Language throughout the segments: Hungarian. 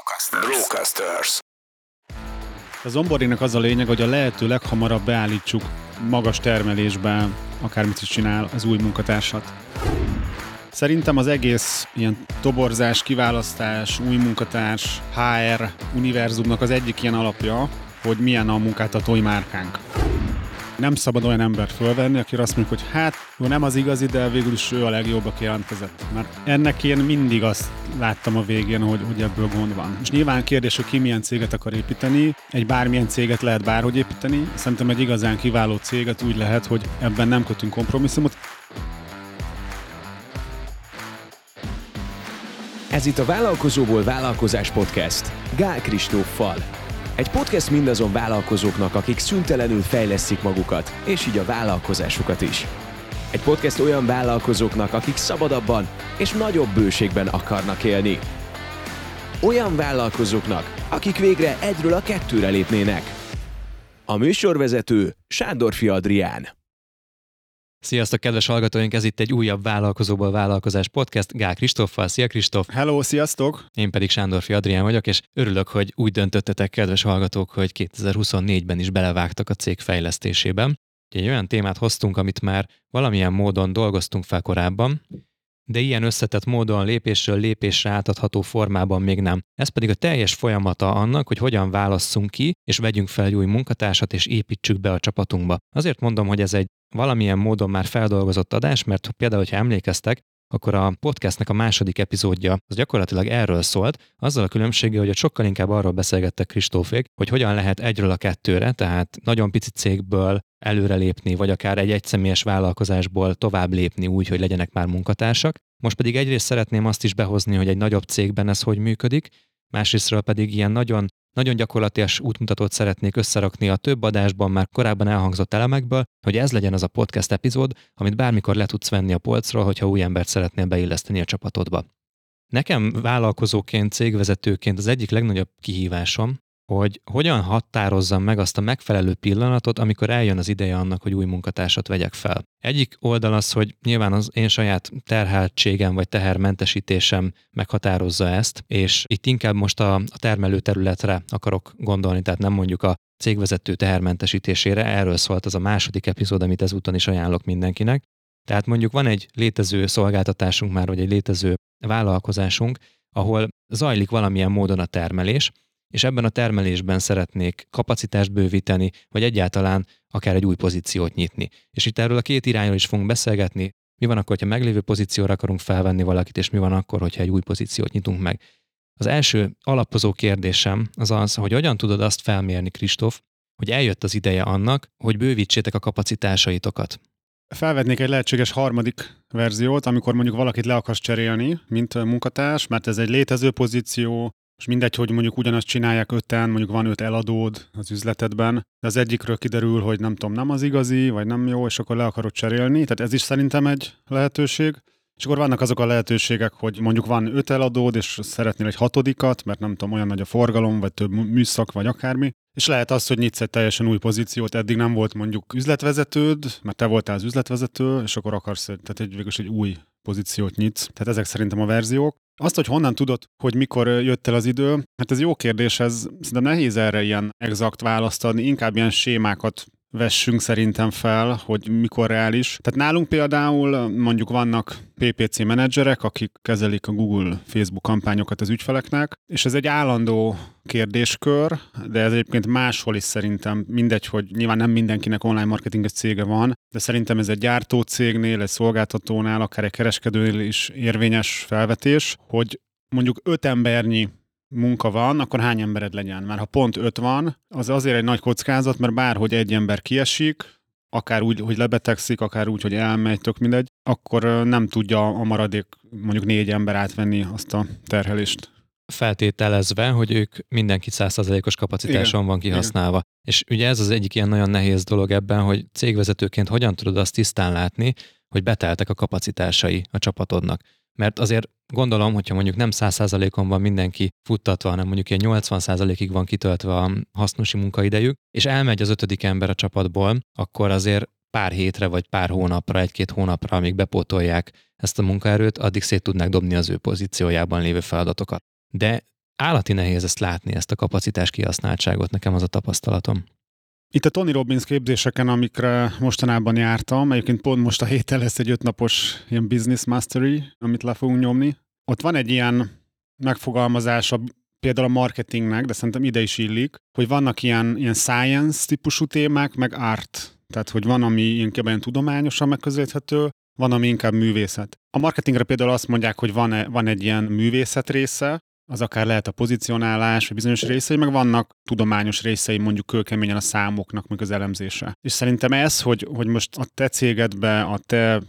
Brocasters. Brocasters. Az onboardingnak az a lényeg, hogy a lehető leghamarabb beállítsuk magas termelésben, akármit is csinál az új munkatársat. Szerintem az egész ilyen toborzás, kiválasztás, új munkatárs, HR univerzumnak az egyik ilyen alapja, hogy milyen a munkáltatói márkánk nem szabad olyan embert fölvenni, aki azt mondja, hogy hát, jó, nem az igazi, de végül is ő a legjobb, aki jelentkezett. Mert ennek én mindig azt láttam a végén, hogy, hogy ebből gond van. És nyilván kérdés, hogy ki milyen céget akar építeni. Egy bármilyen céget lehet bárhogy építeni. Szerintem egy igazán kiváló céget úgy lehet, hogy ebben nem kötünk kompromisszumot. Ez itt a Vállalkozóból Vállalkozás Podcast. Gál Kristóffal. Egy podcast mindazon vállalkozóknak, akik szüntelenül fejlesztik magukat, és így a vállalkozásukat is. Egy podcast olyan vállalkozóknak, akik szabadabban és nagyobb bőségben akarnak élni. Olyan vállalkozóknak, akik végre egyről a kettőre lépnének. A műsorvezető Sándorfi Adrián. Sziasztok, kedves hallgatóink! Ez itt egy újabb Vállalkozóból Vállalkozás podcast. Gál Kristóffal. Szia Kristóf! Hello, sziasztok! Én pedig Sándorfi Adrián vagyok, és örülök, hogy úgy döntöttetek, kedves hallgatók, hogy 2024-ben is belevágtak a cég fejlesztésében. Egy olyan témát hoztunk, amit már valamilyen módon dolgoztunk fel korábban, de ilyen összetett módon lépésről lépésre átadható formában még nem. Ez pedig a teljes folyamata annak, hogy hogyan válasszunk ki, és vegyünk fel új munkatársat, és építsük be a csapatunkba. Azért mondom, hogy ez egy valamilyen módon már feldolgozott adás, mert például, hogyha emlékeztek, akkor a podcastnek a második epizódja az gyakorlatilag erről szólt, azzal a különbséggel, hogy sokkal inkább arról beszélgettek Kristófék, hogy hogyan lehet egyről a kettőre, tehát nagyon pici cégből előrelépni, vagy akár egy egyszemélyes vállalkozásból tovább lépni úgy, hogy legyenek már munkatársak. Most pedig egyrészt szeretném azt is behozni, hogy egy nagyobb cégben ez hogy működik, másrésztről pedig ilyen nagyon nagyon gyakorlatilag útmutatót szeretnék összerakni a több adásban már korábban elhangzott elemekből, hogy ez legyen az a podcast epizód, amit bármikor le tudsz venni a polcról, hogyha új embert szeretnél beilleszteni a csapatodba. Nekem vállalkozóként, cégvezetőként az egyik legnagyobb kihívásom, hogy hogyan határozzam meg azt a megfelelő pillanatot, amikor eljön az ideje annak, hogy új munkatársat vegyek fel. Egyik oldal az, hogy nyilván az én saját terheltségem vagy tehermentesítésem meghatározza ezt, és itt inkább most a, termelő területre akarok gondolni, tehát nem mondjuk a cégvezető tehermentesítésére, erről szólt az a második epizód, amit ezúton is ajánlok mindenkinek. Tehát mondjuk van egy létező szolgáltatásunk már, vagy egy létező vállalkozásunk, ahol zajlik valamilyen módon a termelés, és ebben a termelésben szeretnék kapacitást bővíteni, vagy egyáltalán akár egy új pozíciót nyitni. És itt erről a két irányról is fogunk beszélgetni. Mi van akkor, ha meglévő pozícióra akarunk felvenni valakit, és mi van akkor, hogyha egy új pozíciót nyitunk meg. Az első alapozó kérdésem az az, hogy hogyan tudod azt felmérni, Kristóf, hogy eljött az ideje annak, hogy bővítsétek a kapacitásaitokat. Felvetnék egy lehetséges harmadik verziót, amikor mondjuk valakit le akarsz cserélni, mint munkatárs, mert ez egy létező pozíció, és mindegy, hogy mondjuk ugyanazt csinálják öten, mondjuk van öt eladód az üzletedben, de az egyikről kiderül, hogy nem tudom, nem az igazi, vagy nem jó, és akkor le akarod cserélni. Tehát ez is szerintem egy lehetőség. És akkor vannak azok a lehetőségek, hogy mondjuk van öt eladód, és szeretnél egy hatodikat, mert nem tudom, olyan nagy a forgalom, vagy több műszak, vagy akármi. És lehet az, hogy nyitsz egy teljesen új pozíciót, eddig nem volt mondjuk üzletvezetőd, mert te voltál az üzletvezető, és akkor akarsz, tehát egy, végül egy új pozíciót nyitsz. Tehát ezek szerintem a verziók. Azt, hogy honnan tudod, hogy mikor jött el az idő, hát ez jó kérdés, ez szerintem nehéz erre ilyen exakt választ adni, inkább ilyen sémákat vessünk szerintem fel, hogy mikor reális. Tehát nálunk például mondjuk vannak PPC menedzserek, akik kezelik a Google Facebook kampányokat az ügyfeleknek, és ez egy állandó kérdéskör, de ez egyébként máshol is szerintem mindegy, hogy nyilván nem mindenkinek online marketinges cége van, de szerintem ez egy gyártó cégnél, egy szolgáltatónál, akár egy kereskedőnél is érvényes felvetés, hogy mondjuk öt embernyi munka van, akkor hány embered legyen? Mert ha pont öt van, az azért egy nagy kockázat, mert bárhogy egy ember kiesik, akár úgy, hogy lebetegszik, akár úgy, hogy elmegy, tök mindegy, akkor nem tudja a maradék mondjuk négy ember átvenni azt a terhelést. Feltételezve, hogy ők mindenki százszerzalékos kapacitáson Igen. van kihasználva. Igen. És ugye ez az egyik ilyen nagyon nehéz dolog ebben, hogy cégvezetőként hogyan tudod azt tisztán látni, hogy beteltek a kapacitásai a csapatodnak. Mert azért gondolom, hogyha mondjuk nem 100%-on van mindenki futtatva, hanem mondjuk ilyen 80%-ig van kitöltve a hasznosi munkaidejük, és elmegy az ötödik ember a csapatból, akkor azért pár hétre vagy pár hónapra, egy-két hónapra, amíg bepótolják ezt a munkaerőt, addig szét tudnák dobni az ő pozíciójában lévő feladatokat. De állati nehéz ezt látni, ezt a kapacitás kihasználtságot, nekem az a tapasztalatom. Itt a Tony Robbins képzéseken, amikre mostanában jártam, egyébként pont most a héten lesz egy ötnapos ilyen business mastery, amit le fogunk nyomni. Ott van egy ilyen megfogalmazása például a marketingnek, de szerintem ide is illik, hogy vannak ilyen, ilyen science típusú témák, meg art. Tehát, hogy van, ami inkább ilyen tudományosan megközelíthető, van, ami inkább művészet. A marketingre például azt mondják, hogy van, van egy ilyen művészet része, az akár lehet a pozicionálás, vagy bizonyos részei, meg vannak tudományos részei, mondjuk kőkeményen a számoknak, meg az elemzése. És szerintem ez, hogy, hogy most a te cégedbe, a te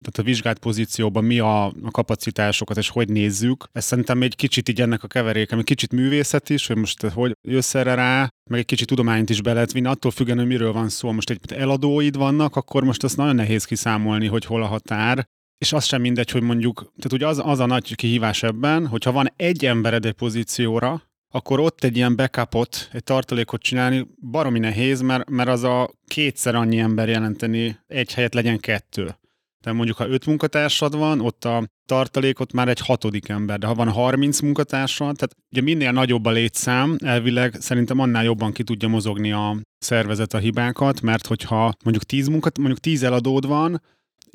tehát a vizsgált pozícióban mi a, a kapacitásokat, és hogy nézzük. Ez szerintem egy kicsit így ennek a keveréke, egy kicsit művészet is, hogy most hogy jössz erre rá, meg egy kicsit tudományt is be lehet vinni, attól függően, hogy miről van szó. Most egy eladóid vannak, akkor most azt nagyon nehéz kiszámolni, hogy hol a határ. És az sem mindegy, hogy mondjuk, tehát ugye az, az a nagy kihívás ebben, hogyha van egy embered egy pozícióra, akkor ott egy ilyen backupot, egy tartalékot csinálni baromi nehéz, mert, mert az a kétszer annyi ember jelenteni, egy helyet legyen kettő. Tehát mondjuk, ha öt munkatársad van, ott a tartalékot már egy hatodik ember, de ha van 30 munkatársad, tehát ugye minél nagyobb a létszám, elvileg szerintem annál jobban ki tudja mozogni a szervezet a hibákat, mert hogyha mondjuk 10 munkat, mondjuk 10 eladód van,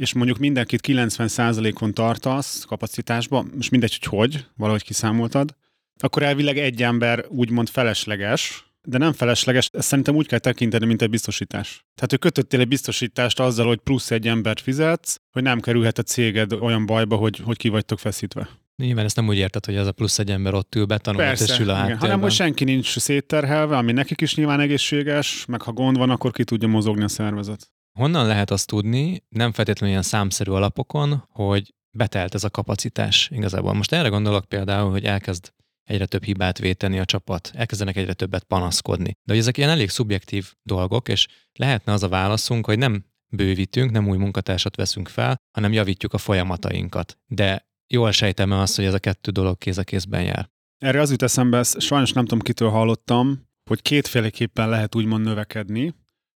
és mondjuk mindenkit 90%-on tartasz kapacitásba, és mindegy, hogy hogy, valahogy kiszámoltad, akkor elvileg egy ember úgymond felesleges, de nem felesleges, ezt szerintem úgy kell tekinteni, mint egy biztosítás. Tehát, hogy kötöttél egy biztosítást azzal, hogy plusz egy embert fizetsz, hogy nem kerülhet a céged olyan bajba, hogy, hogy ki vagytok feszítve. Nyilván ezt nem úgy érted, hogy az a plusz egy ember ott ül be, tanul, Persze, és ül a igen, hanem hogy senki nincs szétterhelve, ami nekik is nyilván egészséges, meg ha gond van, akkor ki tudja mozogni a szervezet. Honnan lehet azt tudni, nem feltétlenül ilyen számszerű alapokon, hogy betelt ez a kapacitás igazából. Most erre gondolok például, hogy elkezd egyre több hibát véteni a csapat, elkezdenek egyre többet panaszkodni. De hogy ezek ilyen elég szubjektív dolgok, és lehetne az a válaszunk, hogy nem bővítünk, nem új munkatársat veszünk fel, hanem javítjuk a folyamatainkat. De jól sejtem azt, hogy ez a kettő dolog kéz a kézben jár. Erre az jut eszembe, ezt sajnos nem tudom, kitől hallottam, hogy kétféleképpen lehet úgymond növekedni.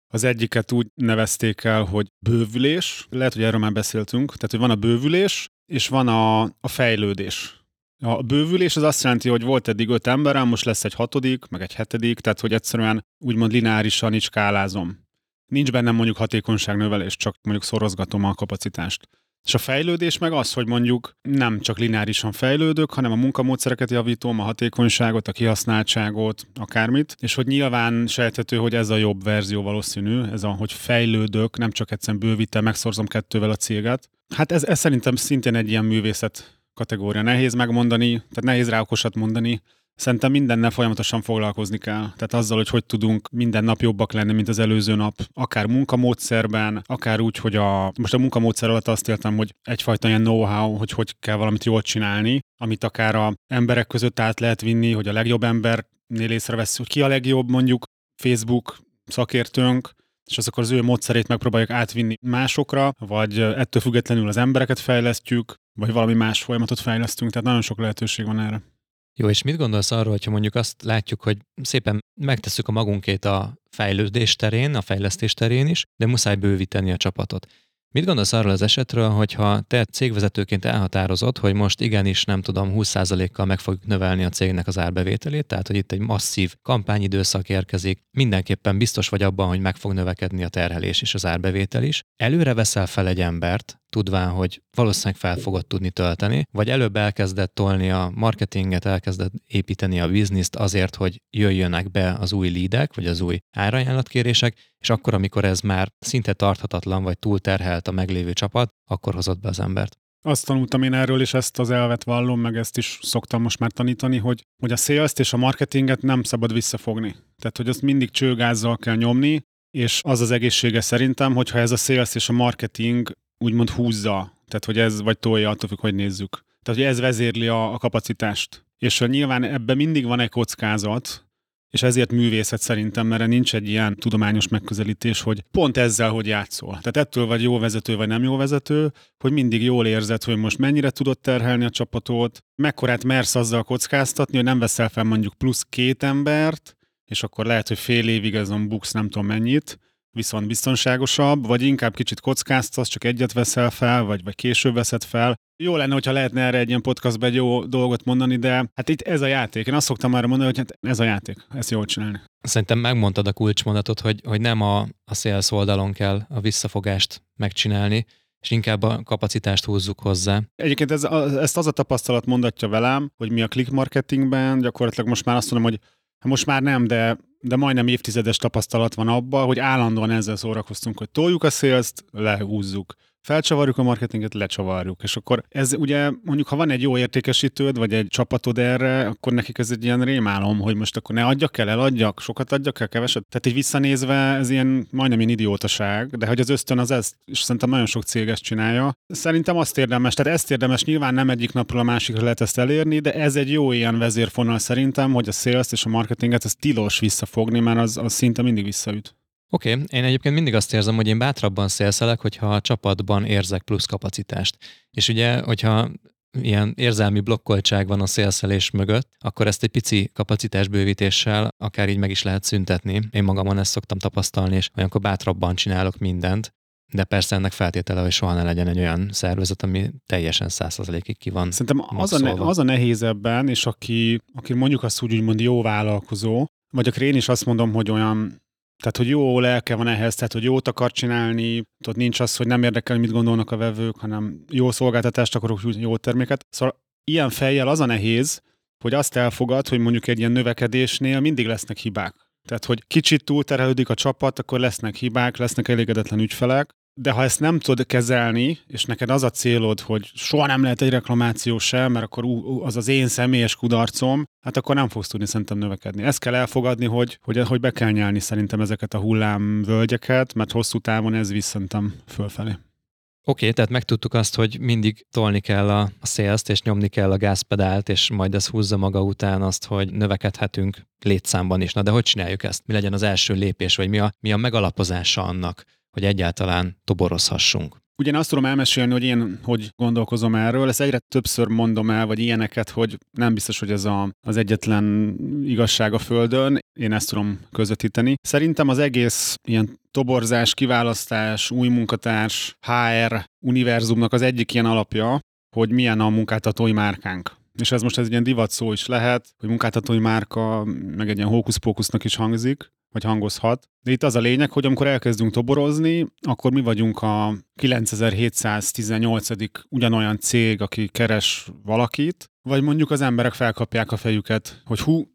Az egyiket úgy nevezték el, hogy bővülés, lehet, hogy erről már beszéltünk, tehát hogy van a bővülés, és van a, a fejlődés. A bővülés az azt jelenti, hogy volt eddig öt emberem, most lesz egy hatodik, meg egy hetedik, tehát hogy egyszerűen úgymond lineárisan is skálázom. Nincs bennem mondjuk hatékonyságnövelés, csak mondjuk szorozgatom a kapacitást. És a fejlődés meg az, hogy mondjuk nem csak lineárisan fejlődök, hanem a munkamódszereket javítom, a hatékonyságot, a kihasználtságot, akármit, és hogy nyilván sejthető, hogy ez a jobb verzió valószínű, ez a, hogy fejlődök, nem csak egyszerűen bővítem, megszorzom kettővel a céget. Hát ez, ez szerintem szintén egy ilyen művészet kategória. Nehéz megmondani, tehát nehéz rá okosat mondani. Szerintem mindennel folyamatosan foglalkozni kell. Tehát azzal, hogy hogy tudunk minden nap jobbak lenni, mint az előző nap. Akár munkamódszerben, akár úgy, hogy a... Most a munkamódszer alatt azt értem, hogy egyfajta ilyen know-how, hogy hogy kell valamit jól csinálni, amit akár a emberek között át lehet vinni, hogy a legjobb embernél észrevesz, hogy ki a legjobb, mondjuk Facebook szakértőnk, és az akkor az ő módszerét megpróbáljuk átvinni másokra, vagy ettől függetlenül az embereket fejlesztjük, vagy valami más folyamatot fejlesztünk, tehát nagyon sok lehetőség van erre. Jó, és mit gondolsz arról, hogyha mondjuk azt látjuk, hogy szépen megtesszük a magunkét a fejlődés terén, a fejlesztés terén is, de muszáj bővíteni a csapatot. Mit gondolsz arról az esetről, hogyha te cégvezetőként elhatározod, hogy most igenis, nem tudom, 20%-kal meg fogjuk növelni a cégnek az árbevételét, tehát hogy itt egy masszív kampányidőszak érkezik, mindenképpen biztos vagy abban, hogy meg fog növekedni a terhelés és az árbevétel is. Előre veszel fel egy embert, tudván, hogy valószínűleg fel fogod tudni tölteni, vagy előbb elkezdett tolni a marketinget, elkezdett építeni a bizniszt azért, hogy jöjjönek be az új lídek, vagy az új árajánlatkérések, és akkor, amikor ez már szinte tarthatatlan, vagy túlterhelt a meglévő csapat, akkor hozott be az embert. Azt tanultam én erről, és ezt az elvet vallom, meg ezt is szoktam most már tanítani, hogy, hogy a sales és a marketinget nem szabad visszafogni. Tehát, hogy azt mindig csőgázzal kell nyomni, és az az egészsége szerintem, hogyha ez a sales és a marketing úgymond húzza, tehát hogy ez vagy tolja, attól függ, hogy nézzük. Tehát, hogy ez vezérli a, a kapacitást. És nyilván ebben mindig van egy kockázat, és ezért művészet szerintem, mert nincs egy ilyen tudományos megközelítés, hogy pont ezzel, hogy játszol. Tehát ettől vagy jó vezető, vagy nem jó vezető, hogy mindig jól érzed, hogy most mennyire tudod terhelni a csapatot, mekkorát mersz azzal kockáztatni, hogy nem veszel fel mondjuk plusz két embert, és akkor lehet, hogy fél évig azon buksz nem tudom mennyit, viszont biztonságosabb, vagy inkább kicsit kockáztasz, csak egyet veszel fel, vagy, vagy később veszed fel, Jó lenne, hogyha lehetne erre egy ilyen podcastban egy jó dolgot mondani, de hát itt ez a játék. Én azt szoktam már mondani, hogy hát ez a játék, ezt jól csinálni. Szerintem megmondtad a kulcsmondatot, hogy, hogy nem a, a sales oldalon kell a visszafogást megcsinálni, és inkább a kapacitást húzzuk hozzá. Egyébként ez, ezt az a tapasztalat mondatja velem, hogy mi a click marketingben gyakorlatilag most már azt mondom, hogy most már nem, de, de majdnem évtizedes tapasztalat van abban, hogy állandóan ezzel szórakoztunk, hogy toljuk a sales lehúzzuk felcsavarjuk a marketinget, lecsavarjuk. És akkor ez ugye mondjuk, ha van egy jó értékesítőd, vagy egy csapatod erre, akkor nekik ez egy ilyen rémálom, hogy most akkor ne adjak el, eladjak, sokat adjak el, keveset. Tehát így visszanézve ez ilyen majdnem ilyen idiótaság, de hogy az ösztön az ez, és szerintem nagyon sok cég ezt csinálja. Szerintem azt érdemes, tehát ezt érdemes, nyilván nem egyik napról a másikra lehet ezt elérni, de ez egy jó ilyen vezérfonal szerintem, hogy a sales és a marketinget ez tilos visszafogni, mert az, az szinte mindig visszaüt. Oké, okay. én egyébként mindig azt érzem, hogy én bátrabban szélszelek, hogyha a csapatban érzek plusz kapacitást. És ugye, hogyha ilyen érzelmi blokkoltság van a szélszelés mögött, akkor ezt egy pici kapacitásbővítéssel akár így meg is lehet szüntetni. Én magamon ezt szoktam tapasztalni, és olyankor bátrabban csinálok mindent, de persze ennek feltétele, hogy soha ne legyen egy olyan szervezet, ami teljesen százszerzalékig ki van Szerintem az a, ne, az a nehéz ebben, és aki, aki mondjuk azt úgy, úgymond jó vállalkozó, vagy akár én is azt mondom, hogy olyan tehát, hogy jó lelke van ehhez, tehát, hogy jót akar csinálni, ott nincs az, hogy nem érdekel, mit gondolnak a vevők, hanem jó szolgáltatást akarok, jó terméket. Szóval ilyen fejjel az a nehéz, hogy azt elfogad, hogy mondjuk egy ilyen növekedésnél mindig lesznek hibák. Tehát, hogy kicsit túlterhelődik a csapat, akkor lesznek hibák, lesznek elégedetlen ügyfelek, de ha ezt nem tudod kezelni, és neked az a célod, hogy soha nem lehet egy reklamáció sem, mert akkor az az én személyes kudarcom, hát akkor nem fogsz tudni szerintem növekedni. Ezt kell elfogadni, hogy, hogy, hogy be kell nyelni szerintem ezeket a hullámvölgyeket, mert hosszú távon ez visz szerintem fölfelé. Oké, okay, tehát megtudtuk azt, hogy mindig tolni kell a, a szélzt, és nyomni kell a gázpedált, és majd ez húzza maga után azt, hogy növekedhetünk létszámban is. Na de hogy csináljuk ezt? Mi legyen az első lépés, vagy mi a, mi a megalapozása annak, hogy egyáltalán toborozhassunk. Ugye én azt tudom elmesélni, hogy én hogy gondolkozom erről, ezt egyre többször mondom el, vagy ilyeneket, hogy nem biztos, hogy ez a, az egyetlen igazság a Földön, én ezt tudom közvetíteni. Szerintem az egész ilyen toborzás, kiválasztás, új munkatárs, HR univerzumnak az egyik ilyen alapja, hogy milyen a munkáltatói márkánk. És ez most ez egy ilyen divat szó is lehet, hogy munkáltatói márka, meg egy ilyen hókusz-pókusznak is hangzik, vagy hangozhat. De itt az a lényeg, hogy amikor elkezdünk toborozni, akkor mi vagyunk a 9718. ugyanolyan cég, aki keres valakit, vagy mondjuk az emberek felkapják a fejüket, hogy hú,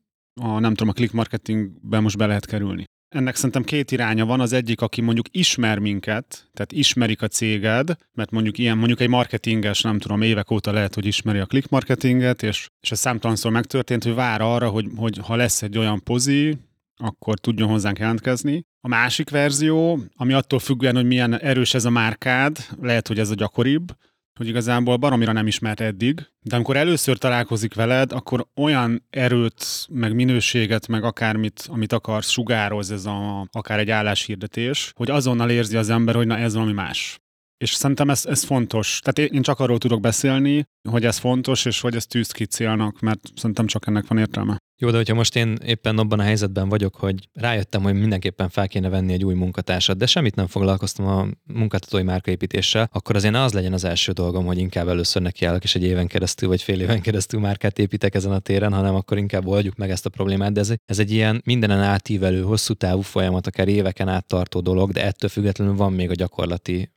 a, nem tudom, a click marketingben most be lehet kerülni. Ennek szerintem két iránya van. Az egyik, aki mondjuk ismer minket, tehát ismerik a céged, mert mondjuk ilyen, mondjuk egy marketinges, nem tudom, évek óta lehet, hogy ismeri a click marketinget, és, és ez számtalanszor megtörtént, hogy vár arra, hogy, hogy ha lesz egy olyan pozi, akkor tudjon hozzánk jelentkezni. A másik verzió, ami attól függően, hogy milyen erős ez a márkád, lehet, hogy ez a gyakoribb, hogy igazából baromira nem ismert eddig, de amikor először találkozik veled, akkor olyan erőt, meg minőséget, meg akármit, amit akarsz, sugároz ez a, akár egy álláshirdetés, hogy azonnal érzi az ember, hogy na ez valami más. És szerintem ez, ez fontos. Tehát én csak arról tudok beszélni, hogy ez fontos, és hogy ez tűzt ki célnak, mert szerintem csak ennek van értelme. Jó, de hogyha most én éppen abban a helyzetben vagyok, hogy rájöttem, hogy mindenképpen fel kéne venni egy új munkatársat, de semmit nem foglalkoztam a munkáltatói márkaépítéssel, akkor azért az legyen az első dolgom, hogy inkább először nekiállok, és egy éven keresztül vagy fél éven keresztül márkát építek ezen a téren, hanem akkor inkább oldjuk meg ezt a problémát. De ez, ez egy ilyen mindenen átívelő, hosszú távú folyamat, akár éveken át tartó dolog, de ettől függetlenül van még a gyakorlati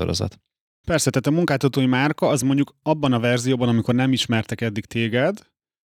lépéssorozat. Persze, tehát a munkáltatói márka az mondjuk abban a verzióban, amikor nem ismertek eddig téged,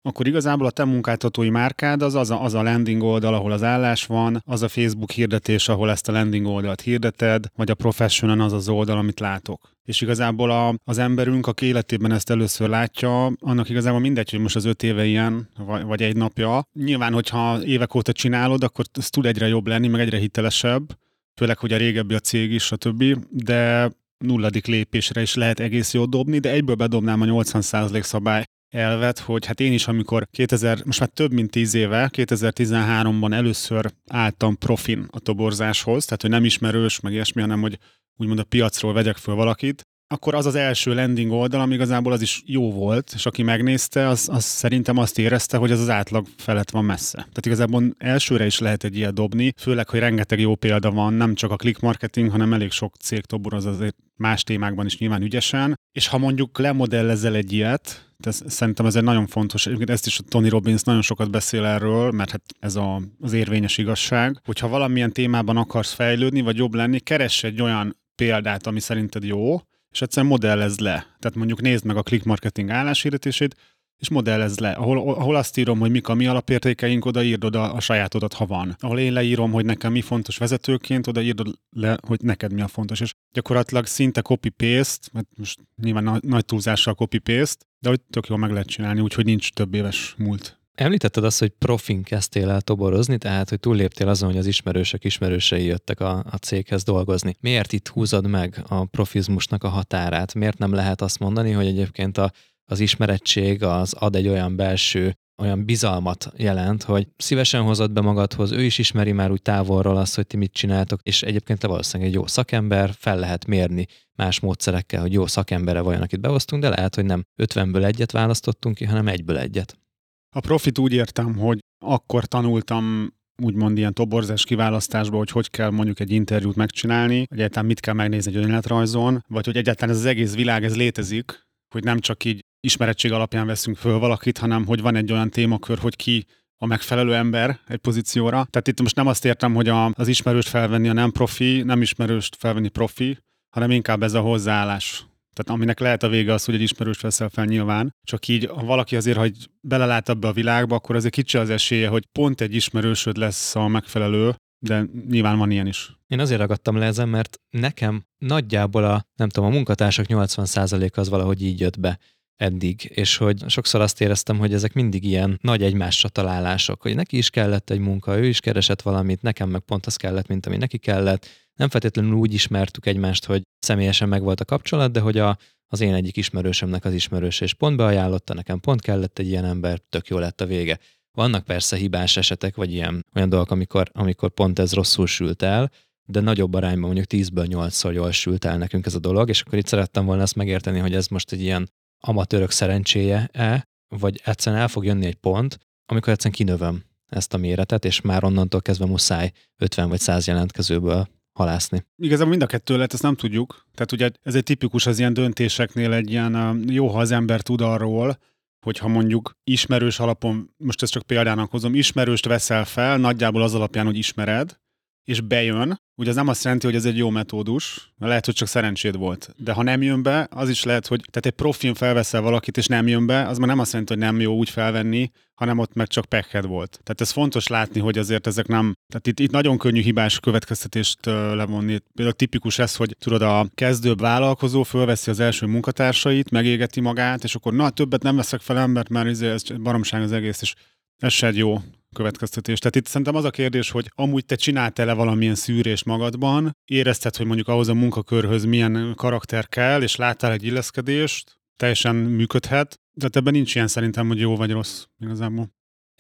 akkor igazából a te munkáltatói márkád az az a, az a landing oldal, ahol az állás van, az a Facebook hirdetés, ahol ezt a landing oldalt hirdeted, vagy a professional az az oldal, amit látok. És igazából a, az emberünk, aki életében ezt először látja, annak igazából mindegy, hogy most az öt éve ilyen, vagy, vagy egy napja. Nyilván, hogyha évek óta csinálod, akkor ez tud egyre jobb lenni, meg egyre hitelesebb, főleg, hogy a régebbi a cég is, stb. De nulladik lépésre is lehet egész jól dobni, de egyből bedobnám a 80% szabály elvet, hogy hát én is, amikor 2000, most már több mint 10 éve, 2013-ban először álltam profin a toborzáshoz, tehát hogy nem ismerős, meg ilyesmi, hanem hogy úgymond a piacról vegyek föl valakit, akkor az az első landing oldal, ami igazából az is jó volt, és aki megnézte, az, az szerintem azt érezte, hogy az az átlag felett van messze. Tehát igazából elsőre is lehet egy ilyet dobni, főleg, hogy rengeteg jó példa van, nem csak a click marketing, hanem elég sok cég toboroz azért más témákban is nyilván ügyesen, és ha mondjuk lemodellezel egy ilyet, ez, szerintem ez egy nagyon fontos, egyébként ezt is a Tony Robbins nagyon sokat beszél erről, mert hát ez a, az érvényes igazság, hogyha valamilyen témában akarsz fejlődni, vagy jobb lenni, keress egy olyan példát, ami szerinted jó, és egyszerűen modellezd le. Tehát mondjuk nézd meg a click marketing álláshirdetését, és modellezd le. Ahol, ahol azt írom, hogy mik a mi alapértékeink, oda írd oda a sajátodat, ha van. Ahol én leírom, hogy nekem mi fontos vezetőként, oda írd le, hogy neked mi a fontos. És gyakorlatilag szinte copy-paste, mert most nyilván nagy túlzással copy-paste, de hogy tök jól meg lehet csinálni, úgyhogy nincs több éves múlt. Említetted azt, hogy profin kezdtél el toborozni, tehát hogy túlléptél azon, hogy az ismerősök ismerősei jöttek a, a céghez dolgozni. Miért itt húzod meg a profizmusnak a határát? Miért nem lehet azt mondani, hogy egyébként a, az ismerettség az ad egy olyan belső olyan bizalmat jelent, hogy szívesen hozod be magadhoz, ő is ismeri már úgy távolról azt, hogy ti mit csináltok, és egyébként te valószínűleg egy jó szakember, fel lehet mérni más módszerekkel, hogy jó szakembere vajon, akit behoztunk, de lehet, hogy nem 50-ből egyet választottunk ki, hanem egyből egyet. A profit úgy értem, hogy akkor tanultam úgymond ilyen toborzás kiválasztásba, hogy hogy kell mondjuk egy interjút megcsinálni, hogy egyáltalán mit kell megnézni egy önéletrajzon, vagy hogy egyáltalán ez az egész világ ez létezik, hogy nem csak így ismerettség alapján veszünk föl valakit, hanem hogy van egy olyan témakör, hogy ki a megfelelő ember egy pozícióra. Tehát itt most nem azt értem, hogy a, az ismerőst felvenni a nem profi, nem ismerőst felvenni profi, hanem inkább ez a hozzáállás. Tehát aminek lehet a vége az, hogy egy ismerőst veszel fel nyilván, csak így, ha valaki azért, hogy belelát ebbe a világba, akkor azért kicsi az esélye, hogy pont egy ismerősöd lesz a megfelelő, de nyilván van ilyen is. Én azért ragadtam le ezen, mert nekem nagyjából a, nem tudom, a munkatársak 80% az valahogy így jött be eddig, és hogy sokszor azt éreztem, hogy ezek mindig ilyen nagy egymásra találások, hogy neki is kellett egy munka, ő is keresett valamit, nekem meg pont az kellett, mint ami neki kellett. Nem feltétlenül úgy ismertük egymást, hogy személyesen megvolt a kapcsolat, de hogy a, az én egyik ismerősömnek az ismerőse, és pont beajánlotta, nekem pont kellett egy ilyen ember, tök jó lett a vége. Vannak persze hibás esetek, vagy ilyen olyan dolgok, amikor, amikor pont ez rosszul sült el, de nagyobb arányban mondjuk 10-ből 8-szor jól sült el nekünk ez a dolog, és akkor itt szerettem volna ezt megérteni, hogy ez most egy ilyen amatőrök szerencséje-e, vagy egyszerűen el fog jönni egy pont, amikor egyszerűen kinövöm ezt a méretet, és már onnantól kezdve muszáj 50 vagy 100 jelentkezőből halászni. Igazából mind a kettő lehet, ezt nem tudjuk. Tehát ugye ez egy tipikus az ilyen döntéseknél egy ilyen jó, ha az ember tud arról, hogyha mondjuk ismerős alapon, most ezt csak példának hozom, ismerőst veszel fel, nagyjából az alapján, hogy ismered, és bejön, ugye az nem azt jelenti, hogy ez egy jó metódus, mert lehet, hogy csak szerencséd volt. De ha nem jön be, az is lehet, hogy tehát egy profin felveszel valakit, és nem jön be, az már nem azt jelenti, hogy nem jó úgy felvenni, hanem ott meg csak pekhed volt. Tehát ez fontos látni, hogy azért ezek nem, tehát itt, itt nagyon könnyű hibás következtetést levonni. Például tipikus ez, hogy tudod, a kezdőbb vállalkozó fölveszi az első munkatársait, megégeti magát, és akkor na, többet nem veszek fel embert, mert izé, ez baromság az egész, és ez se jó következtetés. Tehát itt szerintem az a kérdés, hogy amúgy te csináltál-e valamilyen szűrés magadban, érezted, hogy mondjuk ahhoz a munkakörhöz milyen karakter kell, és láttál egy illeszkedést, teljesen működhet, de ebben nincs ilyen szerintem, hogy jó vagy rossz igazából.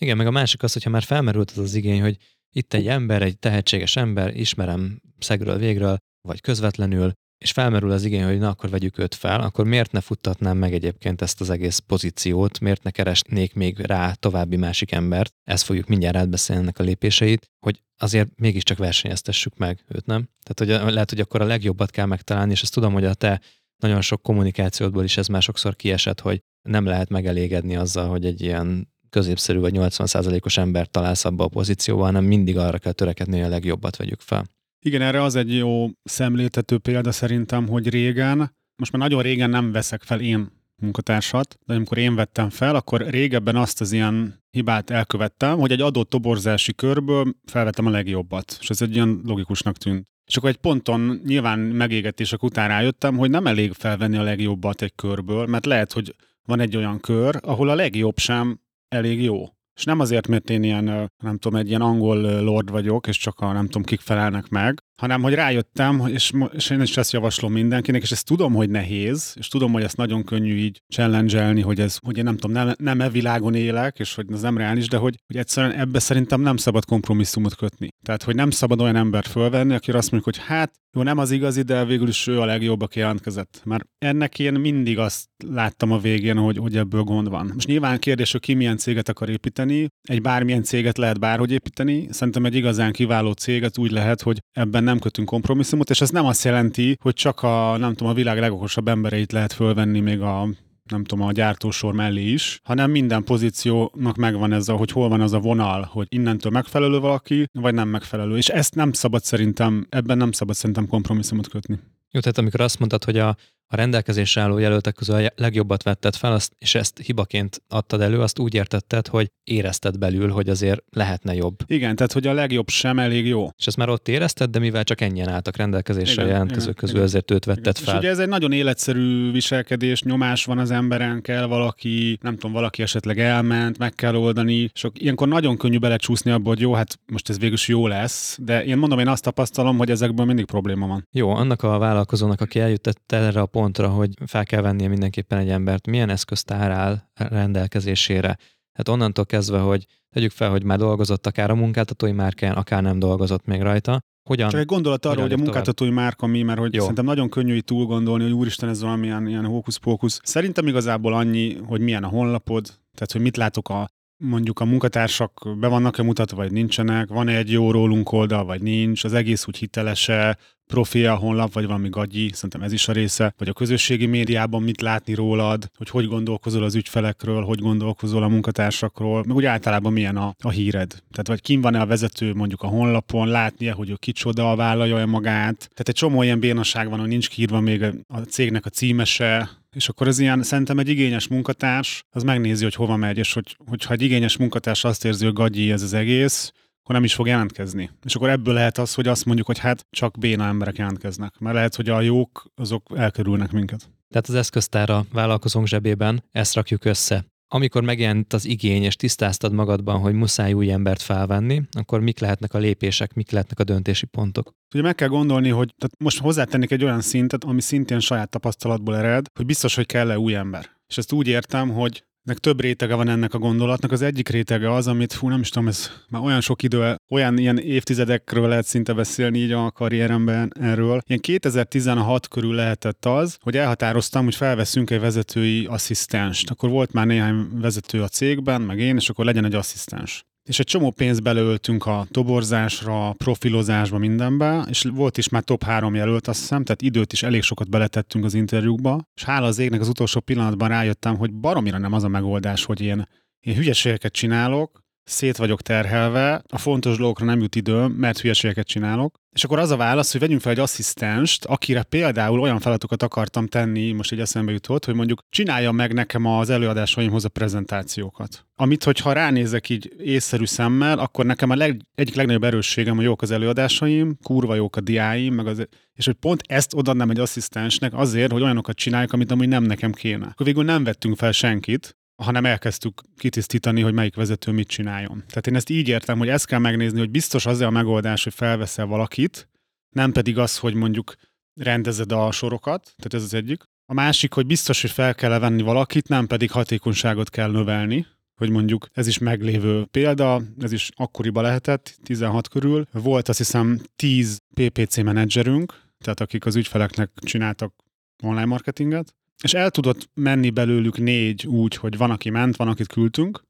Igen, meg a másik az, hogyha már felmerült az az igény, hogy itt egy ember, egy tehetséges ember, ismerem szegről végről, vagy közvetlenül, és felmerül az igény, hogy na akkor vegyük őt fel, akkor miért ne futtatnám meg egyébként ezt az egész pozíciót, miért ne keresnék még rá további másik embert, ezt fogjuk mindjárt átbeszélni ennek a lépéseit, hogy azért mégiscsak versenyeztessük meg őt, nem? Tehát hogy lehet, hogy akkor a legjobbat kell megtalálni, és ezt tudom, hogy a te nagyon sok kommunikációdból is ez már sokszor kiesett, hogy nem lehet megelégedni azzal, hogy egy ilyen középszerű vagy 80%-os ember találsz abba a pozícióba, hanem mindig arra kell törekedni, hogy a legjobbat vegyük fel. Igen, erre az egy jó szemléltető példa szerintem, hogy régen, most már nagyon régen nem veszek fel én munkatársat, de amikor én vettem fel, akkor régebben azt az ilyen hibát elkövettem, hogy egy adott toborzási körből felvettem a legjobbat, és ez egy ilyen logikusnak tűnt. És akkor egy ponton nyilván megégetések után rájöttem, hogy nem elég felvenni a legjobbat egy körből, mert lehet, hogy van egy olyan kör, ahol a legjobb sem elég jó. És nem azért, mert én ilyen, nem tudom, egy ilyen angol lord vagyok, és csak a nem tudom, kik felelnek meg, hanem hogy rájöttem, és, és én is ezt javaslom mindenkinek, és ezt tudom, hogy nehéz, és tudom, hogy ezt nagyon könnyű így challenge hogy ez, hogy én nem tudom, nem, nem e világon élek, és hogy ez nem reális, de hogy, hogy egyszerűen ebbe szerintem nem szabad kompromisszumot kötni. Tehát, hogy nem szabad olyan embert fölvenni, aki azt mondjuk, hogy hát jó, nem az igazi, de végül is ő a legjobb, aki jelentkezett. Mert ennek én mindig azt láttam a végén, hogy, hogy ebből gond van. Most nyilván kérdés, hogy ki milyen céget akar építeni. Egy bármilyen céget lehet bárhogy építeni. Szerintem egy igazán kiváló céget úgy lehet, hogy ebben nem kötünk kompromisszumot, és ez nem azt jelenti, hogy csak a, nem tudom, a világ legokosabb embereit lehet fölvenni még a nem tudom, a gyártósor mellé is, hanem minden pozíciónak megvan ez a, hogy hol van az a vonal, hogy innentől megfelelő valaki, vagy nem megfelelő. És ezt nem szabad szerintem, ebben nem szabad szerintem kompromisszumot kötni. Jó, tehát amikor azt mondtad, hogy a, a rendelkezésre álló jelöltek közül a legjobbat vetted fel, azt, és ezt hibaként adtad elő, azt úgy értetted, hogy érezted belül, hogy azért lehetne jobb. Igen, tehát hogy a legjobb sem elég jó. És ezt már ott érezted, de mivel csak ennyien álltak rendelkezésre igen, jelentkezők közül, igen, ezért őt vetted igen. fel. És ugye ez egy nagyon életszerű viselkedés, nyomás van az emberen, kell valaki, nem tudom, valaki esetleg elment, meg kell oldani, és ilyenkor nagyon könnyű belecsúszni abba, hogy jó, hát most ez végül is jó lesz, de én mondom, én azt tapasztalom, hogy ezekből mindig probléma van. Jó, annak a vállalkozónak, aki eljutott erre a pontra, hogy fel kell vennie mindenképpen egy embert, milyen eszköztár áll rendelkezésére. Hát onnantól kezdve, hogy tegyük fel, hogy már dolgozott akár a munkáltatói márkán, akár nem dolgozott még rajta, hogyan, Csak egy gondolat arra, hogy a munkáltatói tovább? márka mi, mert hogy Jó. szerintem nagyon könnyű így túl gondolni, hogy úristen, ez valamilyen ilyen hókusz-pókusz. Szerintem igazából annyi, hogy milyen a honlapod, tehát hogy mit látok a mondjuk a munkatársak be vannak-e mutatva, vagy nincsenek, van-e egy jó rólunk oldal, vagy nincs, az egész úgy hitelese, profi a honlap, vagy valami gagyi, szerintem ez is a része, vagy a közösségi médiában mit látni rólad, hogy hogy gondolkozol az ügyfelekről, hogy gondolkozol a munkatársakról, meg úgy általában milyen a, a híred. Tehát vagy kim van-e a vezető mondjuk a honlapon, látnia, hogy ő kicsoda, vállalja-e magát. Tehát egy csomó ilyen bénaság van, hogy nincs kiírva még a cégnek a címese, és akkor ez ilyen, szerintem egy igényes munkatárs, az megnézi, hogy hova megy, és hogy, hogyha egy igényes munkatárs azt érzi, hogy gagyi ez az egész, akkor nem is fog jelentkezni. És akkor ebből lehet az, hogy azt mondjuk, hogy hát csak béna emberek jelentkeznek. Mert lehet, hogy a jók azok elkerülnek minket. Tehát az eszköztára vállalkozónk zsebében ezt rakjuk össze. Amikor megjelent az igény, és tisztáztad magadban, hogy muszáj új embert felvenni, akkor mik lehetnek a lépések, mik lehetnek a döntési pontok? Ugye meg kell gondolni, hogy tehát most hozzátennék egy olyan szintet, ami szintén saját tapasztalatból ered, hogy biztos, hogy kell-e új ember. És ezt úgy értem, hogy nek több rétege van ennek a gondolatnak. Az egyik rétege az, amit, fú, nem is tudom, ez már olyan sok idő, olyan ilyen évtizedekről lehet szinte beszélni így a karrieremben erről. Ilyen 2016 körül lehetett az, hogy elhatároztam, hogy felveszünk egy vezetői asszisztenst. Akkor volt már néhány vezető a cégben, meg én, és akkor legyen egy asszisztens és egy csomó pénzt beleöltünk a toborzásra, profilozásba, mindenbe, és volt is már top három jelölt, azt hiszem, tehát időt is elég sokat beletettünk az interjúkba, és hála az égnek az utolsó pillanatban rájöttem, hogy baromira nem az a megoldás, hogy én, én hülyeségeket csinálok, szét vagyok terhelve, a fontos dolgokra nem jut időm, mert hülyeségeket csinálok. És akkor az a válasz, hogy vegyünk fel egy asszisztenst, akire például olyan feladatokat akartam tenni, most egy eszembe jutott, hogy mondjuk csinálja meg nekem az előadásaimhoz a prezentációkat. Amit, hogyha ránézek így észszerű szemmel, akkor nekem a leg, egyik legnagyobb erősségem, hogy jók az előadásaim, kurva jók a diáim, meg az, és hogy pont ezt odaadnám egy asszisztensnek azért, hogy olyanokat csinálják, amit amúgy nem nekem kéne. Akkor végül nem vettünk fel senkit, hanem elkezdtük kitisztítani, hogy melyik vezető mit csináljon. Tehát én ezt így értem, hogy ezt kell megnézni, hogy biztos az a megoldás, hogy felveszel valakit, nem pedig az, hogy mondjuk rendezed a sorokat, tehát ez az egyik. A másik, hogy biztos, hogy fel kell venni valakit, nem pedig hatékonyságot kell növelni, hogy mondjuk ez is meglévő példa, ez is akkoriban lehetett, 16 körül. Volt azt hiszem 10 PPC menedzserünk, tehát akik az ügyfeleknek csináltak online marketinget, és el tudott menni belőlük négy úgy, hogy van, aki ment, van, akit küldtünk,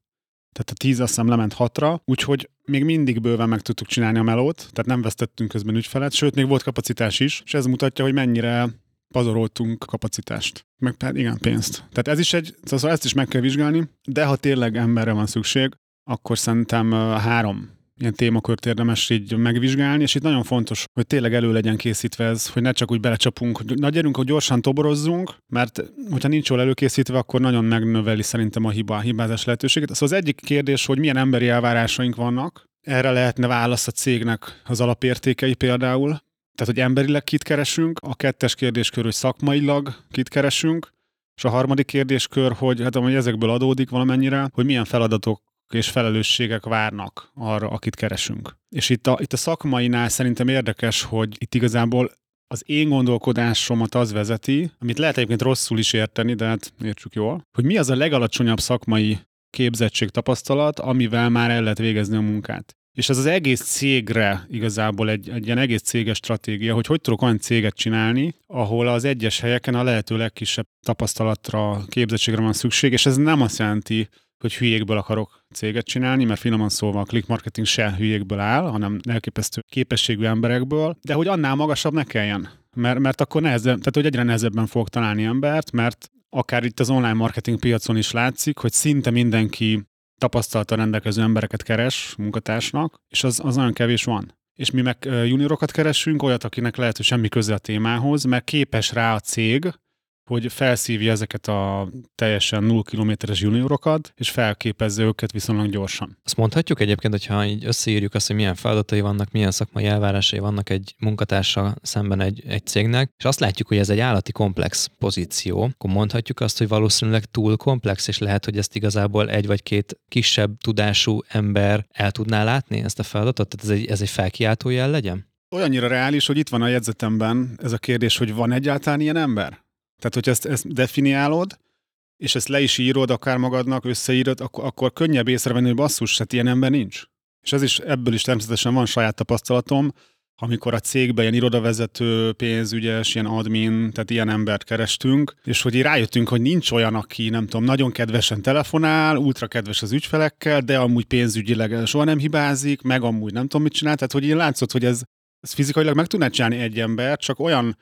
tehát a tíz azt hiszem lement hatra, úgyhogy még mindig bőven meg tudtuk csinálni a melót, tehát nem vesztettünk közben ügyfelet, sőt, még volt kapacitás is, és ez mutatja, hogy mennyire pazaroltunk kapacitást, meg pedig igen, pénzt. Tehát ez is egy, szóval ezt is meg kell vizsgálni, de ha tényleg emberre van szükség, akkor szerintem három ilyen témakört érdemes így megvizsgálni, és itt nagyon fontos, hogy tényleg elő legyen készítve ez, hogy ne csak úgy belecsapunk, hogy gyerünk, hogy gyorsan toborozzunk, mert hogyha nincs jól előkészítve, akkor nagyon megnöveli szerintem a hiba, a hibázás lehetőséget. Szóval az egyik kérdés, hogy milyen emberi elvárásaink vannak, erre lehetne válasz a cégnek az alapértékei például, tehát, hogy emberileg kit keresünk, a kettes kérdéskör, hogy szakmailag kit keresünk, és a harmadik kérdéskör, hogy hát amely ezekből adódik valamennyire, hogy milyen feladatok és felelősségek várnak arra, akit keresünk. És itt a, itt a szakmainál szerintem érdekes, hogy itt igazából az én gondolkodásomat az vezeti, amit lehet egyébként rosszul is érteni, de hát értsük jól, hogy mi az a legalacsonyabb szakmai képzettség, tapasztalat, amivel már el lehet végezni a munkát. És ez az egész cégre igazából egy, egy ilyen egész céges stratégia, hogy hogy tudok olyan céget csinálni, ahol az egyes helyeken a lehető legkisebb tapasztalatra, képzettségre van szükség, és ez nem azt jelenti, hogy hülyékből akarok céget csinálni, mert finoman szólva a click marketing se hülyékből áll, hanem elképesztő képességű emberekből, de hogy annál magasabb ne kelljen. Mert, mert akkor nehezebb, tehát hogy egyre nehezebben fogok találni embert, mert akár itt az online marketing piacon is látszik, hogy szinte mindenki tapasztalata rendelkező embereket keres munkatársnak, és az, az nagyon kevés van. És mi meg juniorokat keresünk, olyat, akinek lehet, hogy semmi köze a témához, mert képes rá a cég, hogy felszívja ezeket a teljesen 0 kilométeres juniorokat, és felképezze őket viszonylag gyorsan. Azt mondhatjuk egyébként, hogyha így összeírjuk azt, hogy milyen feladatai vannak, milyen szakmai elvárásai vannak egy munkatársa szemben egy, egy cégnek, és azt látjuk, hogy ez egy állati komplex pozíció, akkor mondhatjuk azt, hogy valószínűleg túl komplex, és lehet, hogy ezt igazából egy vagy két kisebb tudású ember el tudná látni ezt a feladatot, tehát ez egy, ez egy felkiáltó jel legyen? Olyannyira reális, hogy itt van a jegyzetemben ez a kérdés, hogy van egyáltalán ilyen ember? Tehát, hogy ezt, ezt definiálod, és ezt le is írod akár magadnak, összeírod, akkor, akkor könnyebb észrevenni, hogy basszus, hát ilyen ember nincs. És ez is, ebből is természetesen van saját tapasztalatom, amikor a cégben ilyen irodavezető, pénzügyes, ilyen admin, tehát ilyen embert kerestünk, és hogy így rájöttünk, hogy nincs olyan, aki nem tudom, nagyon kedvesen telefonál, ultra kedves az ügyfelekkel, de amúgy pénzügyileg soha nem hibázik, meg amúgy nem tudom mit csinál, tehát hogy így látszott, hogy ez, ez fizikailag meg tudná csinálni egy ember, csak olyan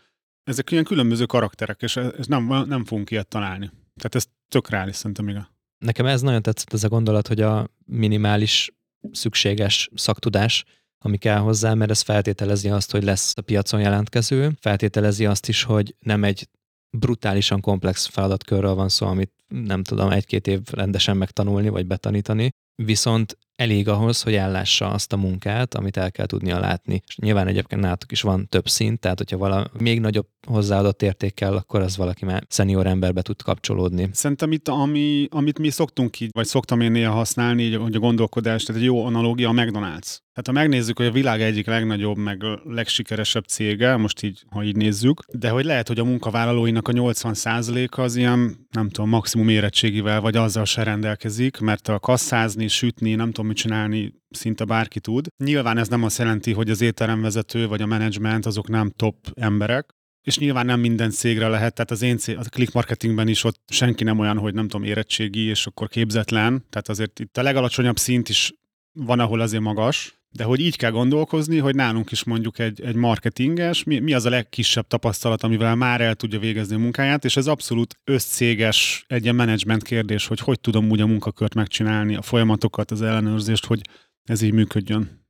ezek ilyen különböző karakterek, és ez nem, nem fogunk ilyet találni. Tehát ez tök reális szerintem igen. Nekem ez nagyon tetszett ez a gondolat, hogy a minimális szükséges szaktudás, ami kell hozzá, mert ez feltételezi azt, hogy lesz a piacon jelentkező, feltételezi azt is, hogy nem egy brutálisan komplex feladatkörről van szó, amit nem tudom egy-két év rendesen megtanulni vagy betanítani, viszont elég ahhoz, hogy ellássa azt a munkát, amit el kell tudnia látni. És nyilván egyébként nálatok is van több szint, tehát hogyha vala még nagyobb hozzáadott értékkel, akkor az valaki már szenior emberbe tud kapcsolódni. Szerintem itt, ami, amit mi szoktunk így, vagy szoktam én néha használni, így, hogy a gondolkodás, tehát egy jó analógia a McDonald's. Tehát ha megnézzük, hogy a világ egyik legnagyobb, meg legsikeresebb cége, most így, ha így nézzük, de hogy lehet, hogy a munkavállalóinak a 80%-a az ilyen, nem tudom, maximum érettségivel, vagy azzal se rendelkezik, mert a kasszázni, sütni, nem tudom mit csinálni, szinte bárki tud. Nyilván ez nem azt jelenti, hogy az étteremvezető vagy a menedzsment azok nem top emberek, és nyilván nem minden cégre lehet, tehát az én cég, a click marketingben is ott senki nem olyan, hogy nem tudom, érettségi, és akkor képzetlen, tehát azért itt a legalacsonyabb szint is van, ahol azért magas, de hogy így kell gondolkozni, hogy nálunk is mondjuk egy, egy marketinges, mi, mi az a legkisebb tapasztalat, amivel már el tudja végezni a munkáját, és ez abszolút összcéges egy ilyen menedzsment kérdés, hogy hogy tudom úgy a munkakört megcsinálni, a folyamatokat, az ellenőrzést, hogy ez így működjön.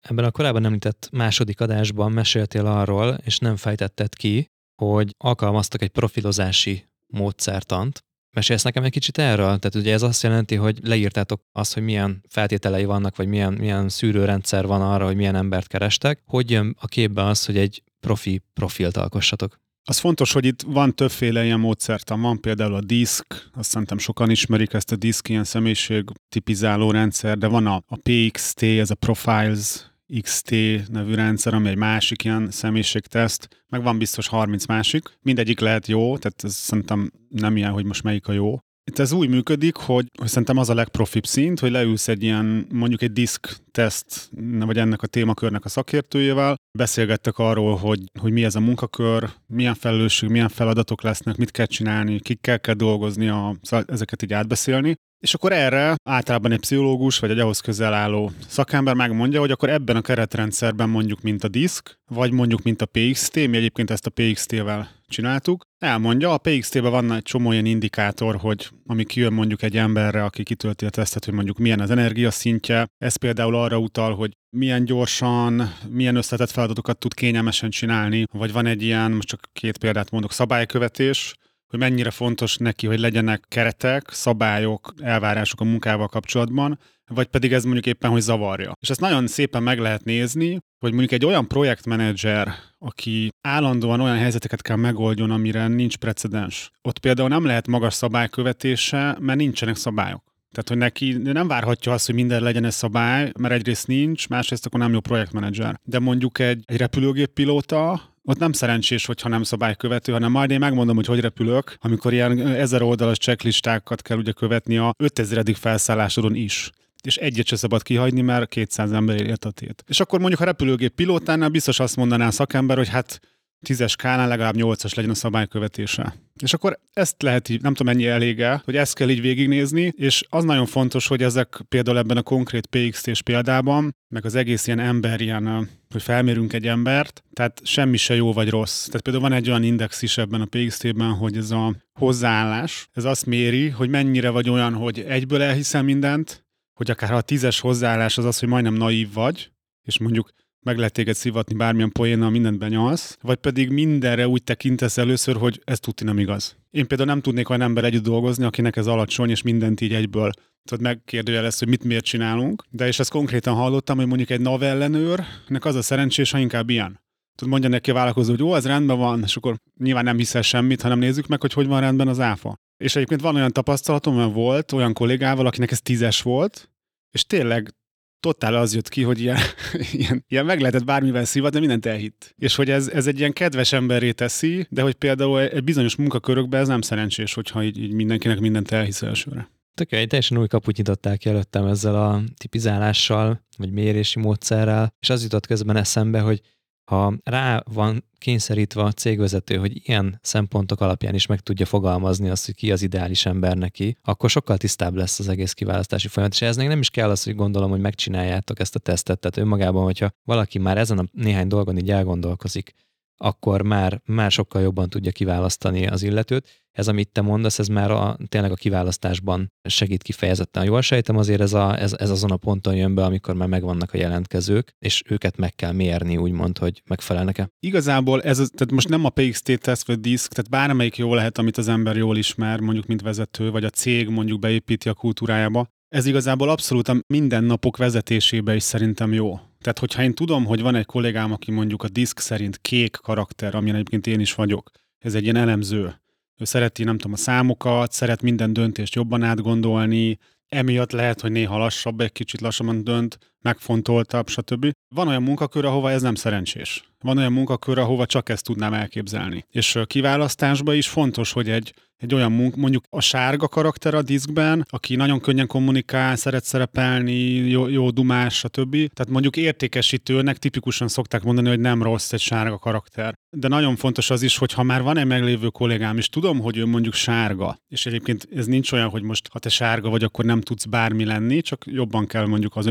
Ebben a korábban említett második adásban meséltél arról, és nem fejtetted ki, hogy alkalmaztak egy profilozási módszertant, Mesélsz nekem egy kicsit erről? Tehát ugye ez azt jelenti, hogy leírtátok azt, hogy milyen feltételei vannak, vagy milyen, milyen szűrőrendszer van arra, hogy milyen embert kerestek. Hogy jön a képbe az, hogy egy profi profilt alkossatok? Az fontos, hogy itt van többféle ilyen módszertan. Van például a DISC, azt szerintem sokan ismerik ezt a DISC, ilyen személyiség tipizáló rendszer, de van a, a PXT, ez a Profiles XT nevű rendszer, ami egy másik ilyen személyiségteszt, meg van biztos 30 másik. Mindegyik lehet jó, tehát ez szerintem nem ilyen, hogy most melyik a jó. Itt ez úgy működik, hogy, hogy szerintem az a legprofibb szint, hogy leülsz egy ilyen, mondjuk egy disk teszt, vagy ennek a témakörnek a szakértőjével, beszélgettek arról, hogy, hogy mi ez a munkakör, milyen felelősség, milyen feladatok lesznek, mit kell csinálni, kikkel kell dolgozni, a, szóval ezeket így átbeszélni. És akkor erre általában egy pszichológus vagy egy ahhoz közel álló szakember megmondja, hogy akkor ebben a keretrendszerben mondjuk mint a disk, vagy mondjuk mint a PXT, mi egyébként ezt a PXT-vel csináltuk, elmondja, a PXT-ben van egy csomó ilyen indikátor, hogy ami kijön mondjuk egy emberre, aki kitölti a tesztet, hogy mondjuk milyen az energiaszintje, ez például arra utal, hogy milyen gyorsan, milyen összetett feladatokat tud kényelmesen csinálni, vagy van egy ilyen, most csak két példát mondok, szabálykövetés, hogy mennyire fontos neki, hogy legyenek keretek, szabályok, elvárások a munkával kapcsolatban, vagy pedig ez mondjuk éppen, hogy zavarja. És ezt nagyon szépen meg lehet nézni, hogy mondjuk egy olyan projektmenedzser, aki állandóan olyan helyzeteket kell megoldjon, amire nincs precedens. Ott például nem lehet magas szabálykövetése, mert nincsenek szabályok. Tehát, hogy neki nem várhatja azt, hogy minden legyen ez szabály, mert egyrészt nincs, másrészt akkor nem jó projektmenedzser. De mondjuk egy, egy repülőgép pilóta, ott nem szerencsés, hogyha nem szabálykövető, hanem majd én megmondom, hogy hogy repülök, amikor ilyen ezer oldalas checklistákat kell ugye követni a 5000. felszállásodon is és egyet se szabad kihagyni, mert 200 ember ért a tét. És akkor mondjuk a repülőgép pilótánál biztos azt mondaná a szakember, hogy hát tízes kánál legalább nyolcas legyen a szabálykövetése. És akkor ezt lehet így, nem tudom mennyi elége, hogy ezt kell így végignézni, és az nagyon fontos, hogy ezek például ebben a konkrét PXT-s példában, meg az egész ilyen ember, ilyen, hogy felmérünk egy embert, tehát semmi se jó vagy rossz. Tehát például van egy olyan index is ebben a PXT-ben, hogy ez a hozzáállás, ez azt méri, hogy mennyire vagy olyan, hogy egyből elhiszem mindent, hogy akár a tízes hozzáállás az az, hogy majdnem naív vagy, és mondjuk meg lehet téged szivatni bármilyen poénnal, mindent benyalsz, vagy pedig mindenre úgy tekintesz először, hogy ez tudni nem igaz. Én például nem tudnék olyan ember együtt dolgozni, akinek ez alacsony, és mindent így egyből tudod megkérdőjelez, hogy mit miért csinálunk. De és ezt konkrétan hallottam, hogy mondjuk egy NAV ellenőrnek az a szerencsés, ha inkább ilyen. Tud mondja neki a vállalkozó, hogy ó, ez rendben van, és akkor nyilván nem hiszel semmit, hanem nézzük meg, hogy hogy van rendben az áfa. És egyébként van olyan tapasztalatom, mert volt olyan kollégával, akinek ez tízes volt, és tényleg totál az jött ki, hogy ilyen, ilyen, ilyen meg lehetett bármivel szívat, de mindent elhitt. És hogy ez, ez egy ilyen kedves emberré teszi, de hogy például egy bizonyos munkakörökben ez nem szerencsés, hogyha így, így mindenkinek mindent elhisz elsőre. Tök egy teljesen új kaput nyitották előttem ezzel a tipizálással, vagy mérési módszerrel, és az jutott közben eszembe, hogy ha rá van kényszerítve a cégvezető, hogy ilyen szempontok alapján is meg tudja fogalmazni azt, hogy ki az ideális ember neki, akkor sokkal tisztább lesz az egész kiválasztási folyamat. És ez nem is kell az, hogy gondolom, hogy megcsináljátok ezt a tesztet. Tehát önmagában, hogyha valaki már ezen a néhány dolgon így elgondolkozik, akkor már, már sokkal jobban tudja kiválasztani az illetőt. Ez, amit te mondasz, ez már a, tényleg a kiválasztásban segít kifejezetten. Jól sejtem, azért ez, a, ez, ez azon a ponton jön be, amikor már megvannak a jelentkezők, és őket meg kell mérni, úgymond, hogy megfelelnek-e. Igazából ez, tehát most nem a PXT teszt vagy disk, tehát bármelyik jó lehet, amit az ember jól ismer, mondjuk mint vezető, vagy a cég mondjuk beépíti a kultúrájába. Ez igazából abszolút a mindennapok vezetésébe is szerintem jó. Tehát, hogyha én tudom, hogy van egy kollégám, aki mondjuk a diszk szerint kék karakter, amilyen egyébként én is vagyok, ez egy ilyen elemző. Ő szereti, nem tudom, a számokat, szeret minden döntést jobban átgondolni, emiatt lehet, hogy néha lassabb, egy kicsit lassabban dönt, megfontoltabb, stb. Van olyan munkakör, ahova ez nem szerencsés. Van olyan munkakör, ahova csak ezt tudnám elképzelni. És kiválasztásban is fontos, hogy egy egy olyan munk, mondjuk a sárga karakter a diszkben, aki nagyon könnyen kommunikál, szeret szerepelni, jó, jó dumás, stb. Tehát mondjuk értékesítőnek tipikusan szokták mondani, hogy nem rossz egy sárga karakter. De nagyon fontos az is, hogy ha már van egy meglévő kollégám, és tudom, hogy ő mondjuk sárga, és egyébként ez nincs olyan, hogy most ha te sárga vagy, akkor nem tudsz bármi lenni, csak jobban kell mondjuk az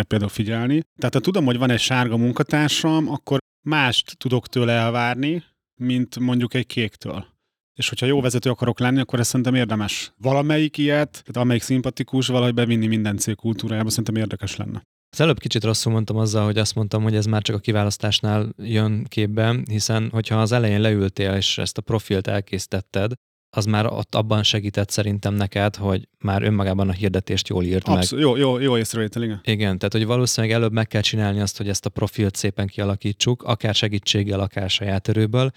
önismeretedre például figyelni. Tehát ha tudom, hogy van egy sárga munkatársam, akkor mást tudok tőle elvárni, mint mondjuk egy kéktől és hogyha jó vezető akarok lenni, akkor ezt szerintem érdemes. Valamelyik ilyet, tehát amelyik szimpatikus, valahogy bevinni minden cég kultúrájába, szerintem érdekes lenne. Az előbb kicsit rosszul mondtam azzal, hogy azt mondtam, hogy ez már csak a kiválasztásnál jön képbe, hiszen hogyha az elején leültél és ezt a profilt elkészítetted, az már ott abban segített szerintem neked, hogy már önmagában a hirdetést jól írt Abszolút, meg. Jó, jó, jó észrevétel, igen. Igen, tehát hogy valószínűleg előbb meg kell csinálni azt, hogy ezt a profilt szépen kialakítsuk, akár segítséggel, akár saját erőből,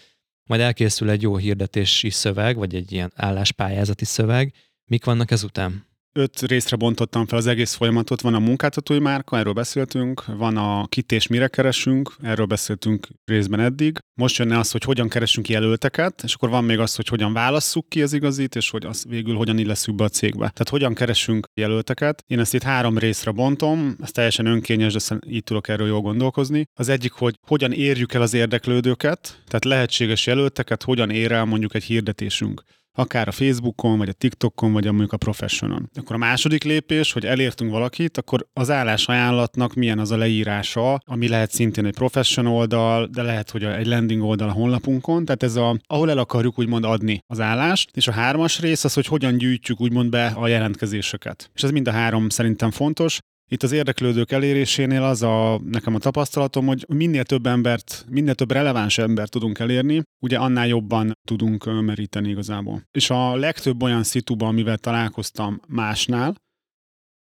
majd elkészül egy jó hirdetési szöveg, vagy egy ilyen álláspályázati szöveg. Mik vannak ezután? Öt részre bontottam fel az egész folyamatot. Van a munkáltatói márka, erről beszéltünk, van a kit és mire keresünk, erről beszéltünk részben eddig. Most jönne az, hogy hogyan keresünk jelölteket, és akkor van még az, hogy hogyan válasszuk ki az igazit, és hogy az végül hogyan illeszünk be a cégbe. Tehát hogyan keresünk jelölteket. Én ezt itt három részre bontom, ez teljesen önkényes, de így tudok erről jól gondolkozni. Az egyik, hogy hogyan érjük el az érdeklődőket, tehát lehetséges jelölteket, hogyan ér el mondjuk egy hirdetésünk akár a Facebookon, vagy a TikTokon, vagy a mondjuk a Professionon. Akkor a második lépés, hogy elértünk valakit, akkor az állásajánlatnak milyen az a leírása, ami lehet szintén egy Profession oldal, de lehet, hogy egy landing oldal a honlapunkon, tehát ez a, ahol el akarjuk úgymond adni az állást, és a hármas rész az, hogy hogyan gyűjtjük úgymond be a jelentkezéseket. És ez mind a három szerintem fontos. Itt az érdeklődők elérésénél az a, nekem a tapasztalatom, hogy minél több embert, minél több releváns embert tudunk elérni, ugye annál jobban tudunk meríteni igazából. És a legtöbb olyan szituban, amivel találkoztam másnál,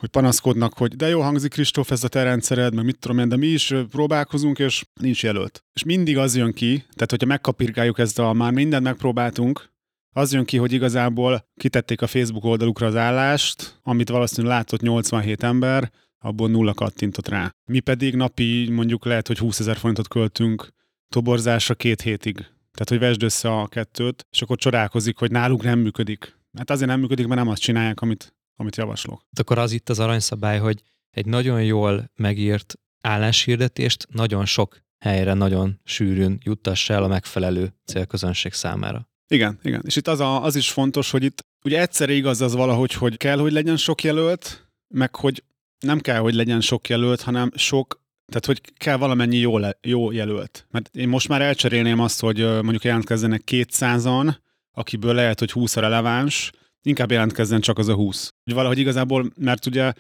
hogy panaszkodnak, hogy de jó hangzik Kristóf ez a te rendszered, meg mit tudom én, de mi is próbálkozunk, és nincs jelölt. És mindig az jön ki, tehát hogyha megkapirgáljuk ezt a már mindent megpróbáltunk, az jön ki, hogy igazából kitették a Facebook oldalukra az állást, amit valószínűleg látott 87 ember, abból nulla kattintott rá. Mi pedig napi mondjuk lehet, hogy 20 ezer forintot költünk toborzásra két hétig. Tehát, hogy vesd össze a kettőt, és akkor csodálkozik, hogy náluk nem működik. Hát azért nem működik, mert nem azt csinálják, amit, amit javaslok. Akkor az itt az aranyszabály, hogy egy nagyon jól megírt álláshirdetést nagyon sok helyre nagyon sűrűn juttassa el a megfelelő célközönség számára. Igen, igen. És itt az, a, az is fontos, hogy itt ugye egyszerre igaz az valahogy, hogy kell, hogy legyen sok jelölt, meg hogy nem kell, hogy legyen sok jelölt, hanem sok, tehát hogy kell valamennyi jó, le, jó jelölt. Mert én most már elcserélném azt, hogy mondjuk jelentkezzenek 200-an, akiből lehet, hogy 20 a releváns, inkább jelentkezzen csak az a 20. Hogy valahogy igazából, mert ugye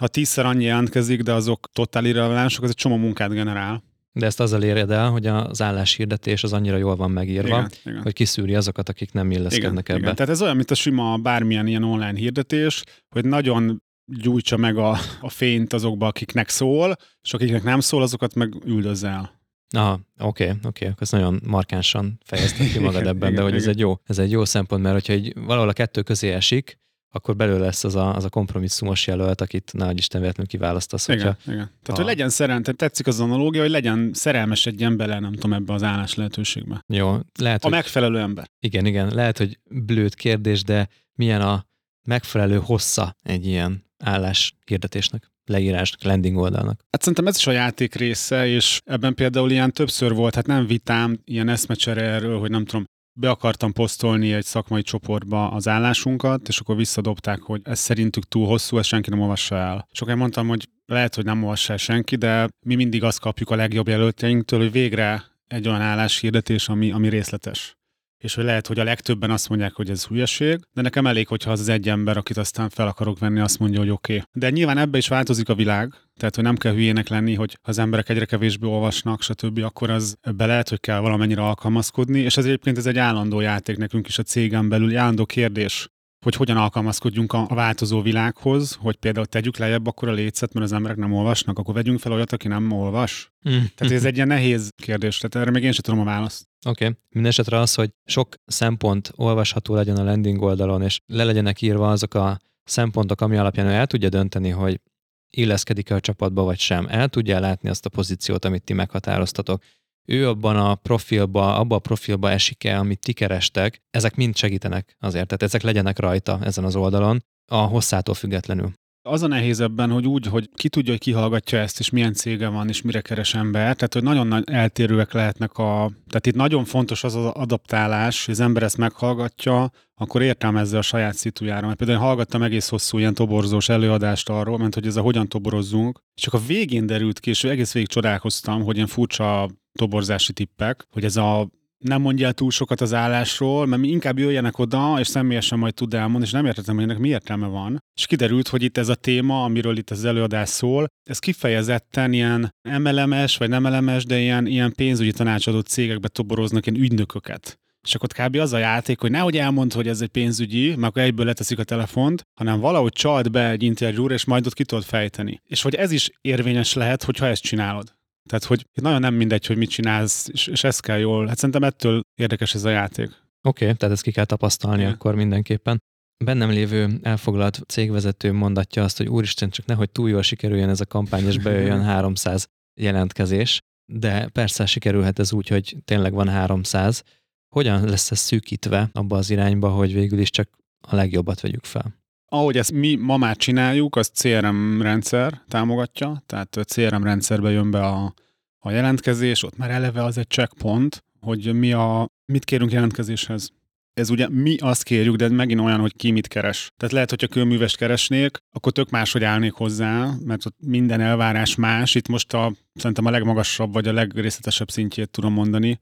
ha tízszer annyi jelentkezik, de azok totál irrelevánsok, az egy csomó munkát generál. De ezt azzal éred el, hogy az álláshirdetés az annyira jól van megírva, igen, igen. hogy kiszűri azokat, akik nem illeszkednek igen, ebbe. Igen. Tehát ez olyan, mint a sima bármilyen ilyen online hirdetés, hogy nagyon gyújtsa meg a, a fényt azokba, akiknek szól, és akiknek nem szól, azokat meg üldözze el. Aha, oké, okay, oké, okay. ezt nagyon markánsan fejezted ki magad ebben, igen, de hogy igen. ez egy, jó, ez egy jó szempont, mert hogyha egy, valahol a kettő közé esik, akkor belőle lesz az a, az a kompromisszumos jelölt, akit nagy Isten véletlenül kiválasztasz. Igen, hogyha, igen. Tehát, a... hogy legyen szerelmes, tetszik az analógia, hogy legyen szerelmes egy bele, nem tudom, ebbe az állás lehetőségbe. Jó, lehet, A hogy... megfelelő ember. Igen, igen, lehet, hogy blőtt kérdés, de milyen a megfelelő hossza egy ilyen állás hirdetésnek? leírásnak, landing oldalnak. Hát szerintem ez is a játék része, és ebben például ilyen többször volt, hát nem vitám, ilyen eszmecsere erről, hogy nem tudom, be akartam posztolni egy szakmai csoportba az állásunkat, és akkor visszadobták, hogy ez szerintük túl hosszú, ezt senki nem olvassa el. És mondtam, hogy lehet, hogy nem olvassa el senki, de mi mindig azt kapjuk a legjobb jelöltjeinktől, hogy végre egy olyan álláshirdetés, ami, ami részletes és hogy lehet, hogy a legtöbben azt mondják, hogy ez hülyeség, de nekem elég, hogyha az, az egy ember, akit aztán fel akarok venni, azt mondja, hogy oké. Okay. De nyilván ebbe is változik a világ, tehát hogy nem kell hülyének lenni, hogy az emberek egyre kevésbé olvasnak, stb., akkor az ebbe lehet, hogy kell valamennyire alkalmazkodni, és ez egyébként ez egy állandó játék nekünk is a cégen belül, állandó kérdés, hogy hogyan alkalmazkodjunk a, változó világhoz, hogy például tegyük lejjebb akkor a lécet, mert az emberek nem olvasnak, akkor vegyünk fel olyat, aki nem olvas. Mm. Tehát ez egy ilyen nehéz kérdés, tehát erre még én sem tudom a választ. Oké. Okay. Mindenesetre az, hogy sok szempont olvasható legyen a landing oldalon, és le legyenek írva azok a szempontok, ami alapján ő el tudja dönteni, hogy illeszkedik-e a csapatba vagy sem. El tudja látni azt a pozíciót, amit ti meghatároztatok ő abban a profilba, abba a profilba esik-e, amit ti kerestek, ezek mind segítenek azért, tehát ezek legyenek rajta ezen az oldalon, a hosszától függetlenül. Az a nehéz ebben, hogy úgy, hogy ki tudja, hogy kihallgatja ezt, és milyen cége van, és mire keres ember. Tehát, hogy nagyon nagy eltérőek lehetnek a... Tehát itt nagyon fontos az az adaptálás, hogy az ember ezt meghallgatja, akkor értelmezze a saját szitujára. Mert például én hallgattam egész hosszú ilyen toborzós előadást arról, mert hogy ez a hogyan toborozzunk. Csak a végén derült ki, és egész végig csodálkoztam, hogy ilyen furcsa toborzási tippek, hogy ez a nem mondja túl sokat az állásról, mert inkább jöjjenek oda, és személyesen majd tud elmondani, és nem értettem, hogy ennek mi értelme van. És kiderült, hogy itt ez a téma, amiről itt az előadás szól, ez kifejezetten ilyen MLMS, vagy nem MLMS, de ilyen, ilyen pénzügyi tanácsadó cégekbe toboroznak ilyen ügynököket. És akkor kb. az a játék, hogy nehogy elmond, hogy ez egy pénzügyi, mert akkor egyből leteszik a telefont, hanem valahogy csalt be egy interjúra, és majd ott ki tudod fejteni. És hogy ez is érvényes lehet, hogyha ezt csinálod. Tehát, hogy nagyon nem mindegy, hogy mit csinálsz, és, és ez kell jól. Hát szerintem ettől érdekes ez a játék. Oké, okay, tehát ezt ki kell tapasztalni Igen. akkor mindenképpen. Bennem lévő elfoglalt cégvezető mondatja azt, hogy úristen, csak nehogy túl jól sikerüljen ez a kampány, és bejöjjön 300 jelentkezés, de persze sikerülhet ez úgy, hogy tényleg van 300. Hogyan lesz ez szűkítve abba az irányba, hogy végül is csak a legjobbat vegyük fel? Ahogy ezt mi ma már csináljuk, az CRM rendszer támogatja, tehát a CRM rendszerbe jön be a, a jelentkezés, ott már eleve az egy checkpoint, hogy mi a, mit kérünk jelentkezéshez. Ez ugye mi azt kérjük, de megint olyan, hogy ki mit keres. Tehát lehet, hogyha kőművest keresnék, akkor tök máshogy állnék hozzá, mert ott minden elvárás más. Itt most a, szerintem a legmagasabb vagy a legrészletesebb szintjét tudom mondani.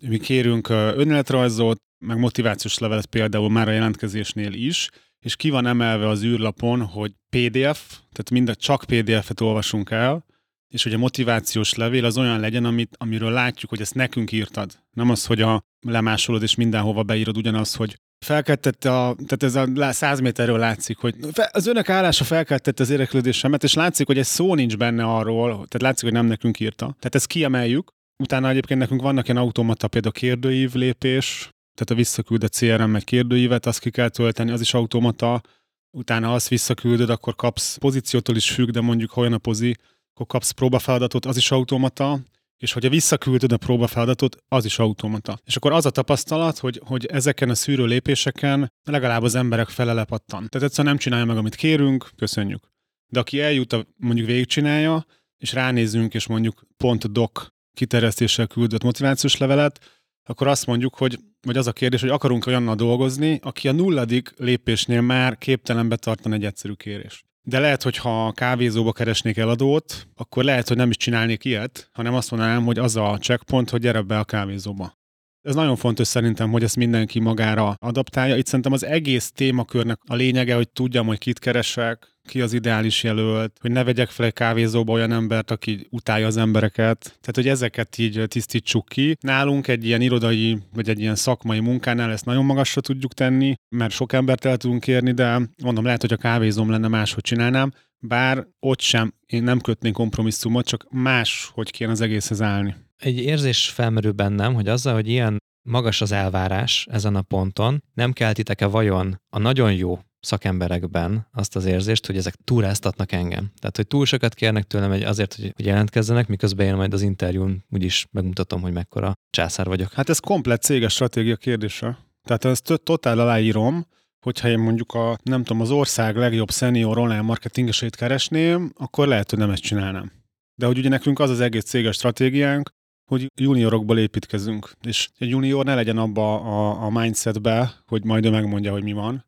Mi kérünk önéletrajzot, meg motivációs levelet például már a jelentkezésnél is, és ki van emelve az űrlapon, hogy PDF, tehát mind csak PDF-et olvasunk el, és hogy a motivációs levél az olyan legyen, amit, amiről látjuk, hogy ezt nekünk írtad. Nem az, hogy a lemásolod és mindenhova beírod ugyanaz, hogy felkeltette a, tehát ez a 100 méterről látszik, hogy az önök állása felkeltette az érdeklődésemet, és látszik, hogy egy szó nincs benne arról, tehát látszik, hogy nem nekünk írta. Tehát ezt kiemeljük. Utána egyébként nekünk vannak ilyen automata, például kérdőív lépés, tehát a visszaküldött CRM egy kérdőívet, azt ki kell tölteni, az is automata, utána azt visszaküldöd, akkor kapsz pozíciótól is függ, de mondjuk ha olyan a pozi, akkor kapsz próbafeladatot, az is automata, és hogyha visszaküldöd a próbafeladatot, az is automata. És akkor az a tapasztalat, hogy, hogy ezeken a szűrő lépéseken legalább az emberek fele lepattan. Tehát egyszerűen nem csinálja meg, amit kérünk, köszönjük. De aki eljut, a, mondjuk végigcsinálja, és ránézünk, és mondjuk pont doc kiterjesztéssel küldött motivációs levelet, akkor azt mondjuk, hogy, vagy az a kérdés, hogy akarunk olyannal dolgozni, aki a nulladik lépésnél már képtelen betartani egy egyszerű kérést. De lehet, hogy ha kávézóba keresnék eladót, akkor lehet, hogy nem is csinálnék ilyet, hanem azt mondanám, hogy az a checkpoint, hogy gyere be a kávézóba. Ez nagyon fontos szerintem, hogy ezt mindenki magára adaptálja. Itt szerintem az egész témakörnek a lényege, hogy tudjam, hogy kit keresek, ki az ideális jelölt, hogy ne vegyek fel egy kávézóba olyan embert, aki utálja az embereket. Tehát, hogy ezeket így tisztítsuk ki. Nálunk egy ilyen irodai, vagy egy ilyen szakmai munkánál ezt nagyon magasra tudjuk tenni, mert sok embert el tudunk érni, de mondom, lehet, hogy a kávézóm lenne máshogy csinálnám, bár ott sem én nem kötnék kompromisszumot, csak más, hogy kéne az egészhez állni. Egy érzés felmerül bennem, hogy azzal, hogy ilyen magas az elvárás ezen a ponton, nem keltitek-e vajon a nagyon jó szakemberekben azt az érzést, hogy ezek túráztatnak engem. Tehát, hogy túl sokat kérnek tőlem egy azért, hogy, hogy jelentkezzenek, miközben én majd az interjún úgyis megmutatom, hogy mekkora császár vagyok. Hát ez komplet céges stratégia kérdése. Tehát ezt totál aláírom, hogyha én mondjuk a, nem tudom, az ország legjobb senior online marketingesét keresném, akkor lehet, hogy nem ezt csinálnám. De hogy ugye nekünk az az egész céges stratégiánk, hogy juniorokból építkezünk. És egy junior ne legyen abba a, a mindsetbe, hogy majd ő megmondja, hogy mi van,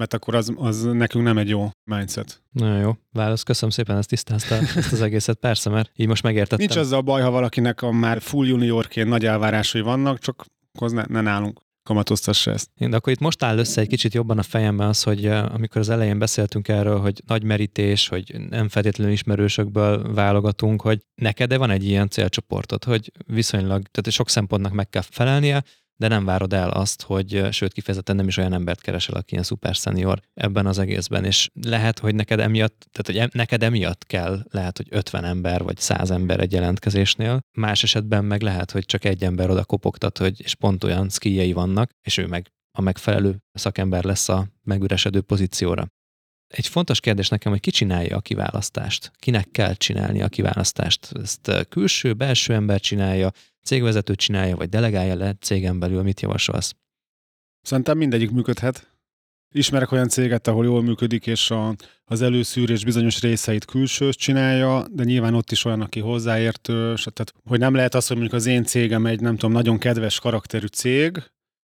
mert akkor az, az nekünk nem egy jó mindset. Nagyon jó. Válasz, köszönöm szépen, ezt tisztázta ezt az egészet. Persze, mert így most megértettem. Nincs az a baj, ha valakinek a már full juniorként nagy elvárásai vannak, csak akkor ne, ne nálunk kamatoztassa ezt. Én, de akkor itt most áll össze egy kicsit jobban a fejemben az, hogy amikor az elején beszéltünk erről, hogy nagy merítés, hogy nem feltétlenül ismerősökből válogatunk, hogy neked van egy ilyen célcsoportod, hogy viszonylag, tehát sok szempontnak meg kell felelnie, de nem várod el azt, hogy sőt kifejezetten nem is olyan embert keresel, aki ilyen szuper senior ebben az egészben, és lehet, hogy neked emiatt, tehát hogy neked emiatt kell, lehet, hogy 50 ember vagy 100 ember egy jelentkezésnél, más esetben meg lehet, hogy csak egy ember oda kopogtat, hogy és pont olyan skijei vannak, és ő meg a megfelelő szakember lesz a megüresedő pozícióra. Egy fontos kérdés nekem, hogy ki csinálja a kiválasztást? Kinek kell csinálni a kiválasztást? Ezt külső, belső ember csinálja, cégvezető csinálja, vagy delegálja le cégen belül, mit javasolsz? Szerintem mindegyik működhet. Ismerek olyan céget, ahol jól működik, és a, az előszűrés bizonyos részeit külsős csinálja, de nyilván ott is olyan, aki hozzáértő, tehát hogy nem lehet az, hogy mondjuk az én cégem egy, nem tudom, nagyon kedves karakterű cég,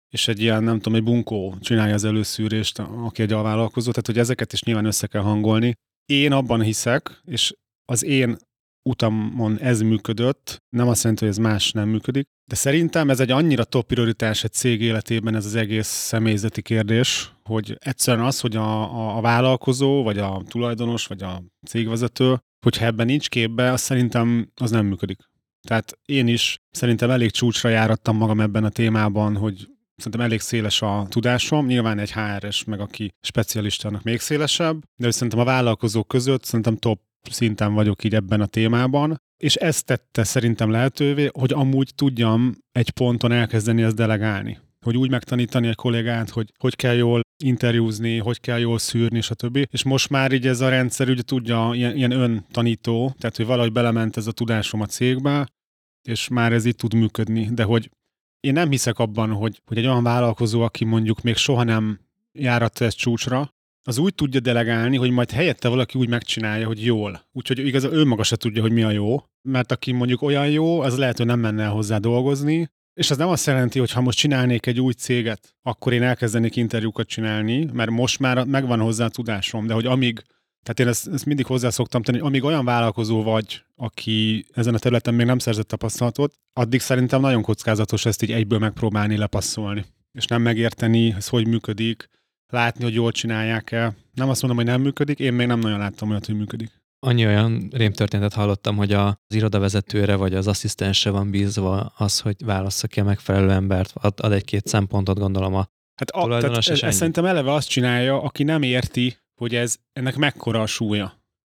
és egy ilyen, nem tudom, egy bunkó csinálja az előszűrést, aki egy alvállalkozó, tehát hogy ezeket is nyilván össze kell hangolni. Én abban hiszek, és az én utamon ez működött, nem azt jelenti, hogy ez más nem működik, de szerintem ez egy annyira top prioritás egy cég életében ez az egész személyzeti kérdés, hogy egyszerűen az, hogy a, a, a vállalkozó, vagy a tulajdonos, vagy a cégvezető, hogyha ebben nincs képbe, az szerintem az nem működik. Tehát én is szerintem elég csúcsra járattam magam ebben a témában, hogy szerintem elég széles a tudásom, nyilván egy HRS, meg aki specialistának még szélesebb, de szerintem a vállalkozók között szerintem top szinten vagyok így ebben a témában, és ez tette szerintem lehetővé, hogy amúgy tudjam egy ponton elkezdeni ezt delegálni. Hogy úgy megtanítani a kollégát, hogy hogy kell jól interjúzni, hogy kell jól szűrni, stb. És most már így ez a rendszer ugye tudja, ilyen, ilyen öntanító, tehát hogy valahogy belement ez a tudásom a cégbe, és már ez így tud működni. De hogy én nem hiszek abban, hogy, hogy egy olyan vállalkozó, aki mondjuk még soha nem járatta ezt csúcsra, az úgy tudja delegálni, hogy majd helyette valaki úgy megcsinálja, hogy jól. Úgyhogy igaz, ő maga se tudja, hogy mi a jó, mert aki mondjuk olyan jó, az lehet, hogy nem menne hozzá dolgozni, és az nem azt jelenti, hogy ha most csinálnék egy új céget, akkor én elkezdenék interjúkat csinálni, mert most már megvan hozzá a tudásom, de hogy amíg, tehát én ezt, ezt mindig hozzá szoktam tenni, hogy amíg olyan vállalkozó vagy, aki ezen a területen még nem szerzett tapasztalatot, addig szerintem nagyon kockázatos ezt így egyből megpróbálni lepasszolni. És nem megérteni, ez hogy működik, látni, hogy jól csinálják el. Nem azt mondom, hogy nem működik, én még nem nagyon láttam olyat, hogy működik. Annyi olyan rémtörténetet hallottam, hogy az irodavezetőre vagy az asszisztensre van bízva az, hogy válassza ki a megfelelő embert, ad, ad egy-két szempontot, gondolom a Hát a, tehát ez, ez szerintem eleve azt csinálja, aki nem érti, hogy ez ennek mekkora a súlya.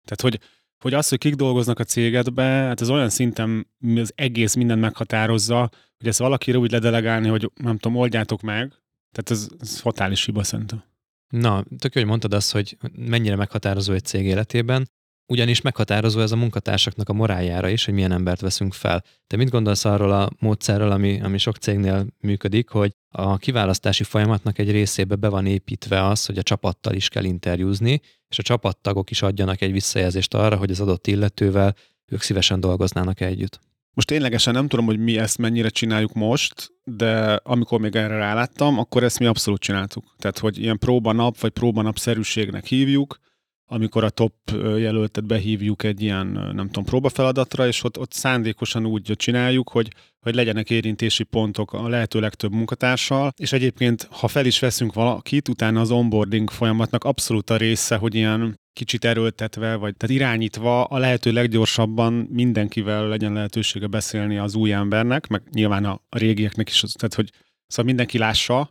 Tehát, hogy, hogy az, hogy kik dolgoznak a cégedbe, hát ez olyan szinten az egész minden meghatározza, hogy ezt valakire úgy ledelegálni, hogy nem tudom, oldjátok meg, tehát ez, ez fatális hiba szerintem. Na, tök jó, hogy mondtad azt, hogy mennyire meghatározó egy cég életében, ugyanis meghatározó ez a munkatársaknak a moráljára is, hogy milyen embert veszünk fel. Te mit gondolsz arról a módszerről, ami, ami sok cégnél működik, hogy a kiválasztási folyamatnak egy részébe be van építve az, hogy a csapattal is kell interjúzni, és a csapattagok is adjanak egy visszajelzést arra, hogy az adott illetővel ők szívesen dolgoznának együtt. Most ténylegesen nem tudom, hogy mi ezt mennyire csináljuk most, de amikor még erre ráláttam, akkor ezt mi abszolút csináltuk. Tehát, hogy ilyen próbanap vagy próbanapszerűségnek hívjuk, amikor a top jelöltet behívjuk egy ilyen, nem tudom, próbafeladatra, és ott, ott szándékosan úgy csináljuk, hogy, hogy legyenek érintési pontok a lehető legtöbb munkatársal, és egyébként, ha fel is veszünk valakit, utána az onboarding folyamatnak abszolút a része, hogy ilyen kicsit erőltetve, vagy tehát irányítva a lehető leggyorsabban mindenkivel legyen lehetősége beszélni az új embernek, meg nyilván a, régieknek is, tehát hogy szóval mindenki lássa,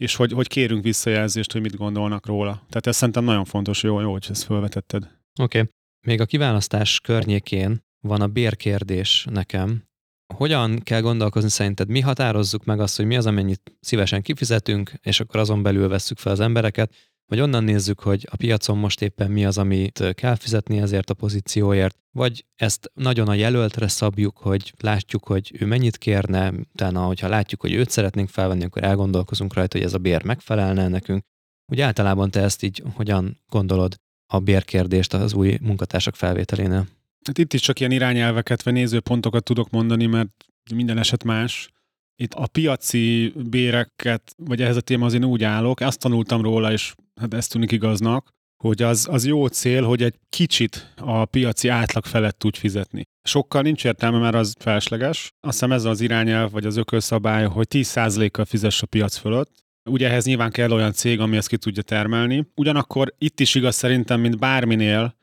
és hogy, hogy kérünk visszajelzést, hogy mit gondolnak róla. Tehát ez szerintem nagyon fontos, jó, jó hogy ezt felvetetted. Oké. Okay. Még a kiválasztás környékén van a bérkérdés nekem. Hogyan kell gondolkozni szerinted? Mi határozzuk meg azt, hogy mi az, amennyit szívesen kifizetünk, és akkor azon belül vesszük fel az embereket, vagy onnan nézzük, hogy a piacon most éppen mi az, amit kell fizetni ezért a pozícióért, vagy ezt nagyon a jelöltre szabjuk, hogy látjuk, hogy ő mennyit kérne, utána, hogyha látjuk, hogy őt szeretnénk felvenni, akkor elgondolkozunk rajta, hogy ez a bér megfelelne nekünk. Úgy általában te ezt így hogyan gondolod a bérkérdést az új munkatársak felvételénél? Hát itt is csak ilyen irányelveket vagy nézőpontokat tudok mondani, mert minden eset más itt a piaci béreket, vagy ehhez a téma én úgy állok, azt tanultam róla, és hát ezt tűnik igaznak, hogy az, az jó cél, hogy egy kicsit a piaci átlag felett tud fizetni. Sokkal nincs értelme, mert az felesleges. Azt hiszem ez az irányelv, vagy az ökölszabály, hogy 10%-kal fizess a piac fölött. Ugye ehhez nyilván kell olyan cég, ami ezt ki tudja termelni. Ugyanakkor itt is igaz szerintem, mint bárminél,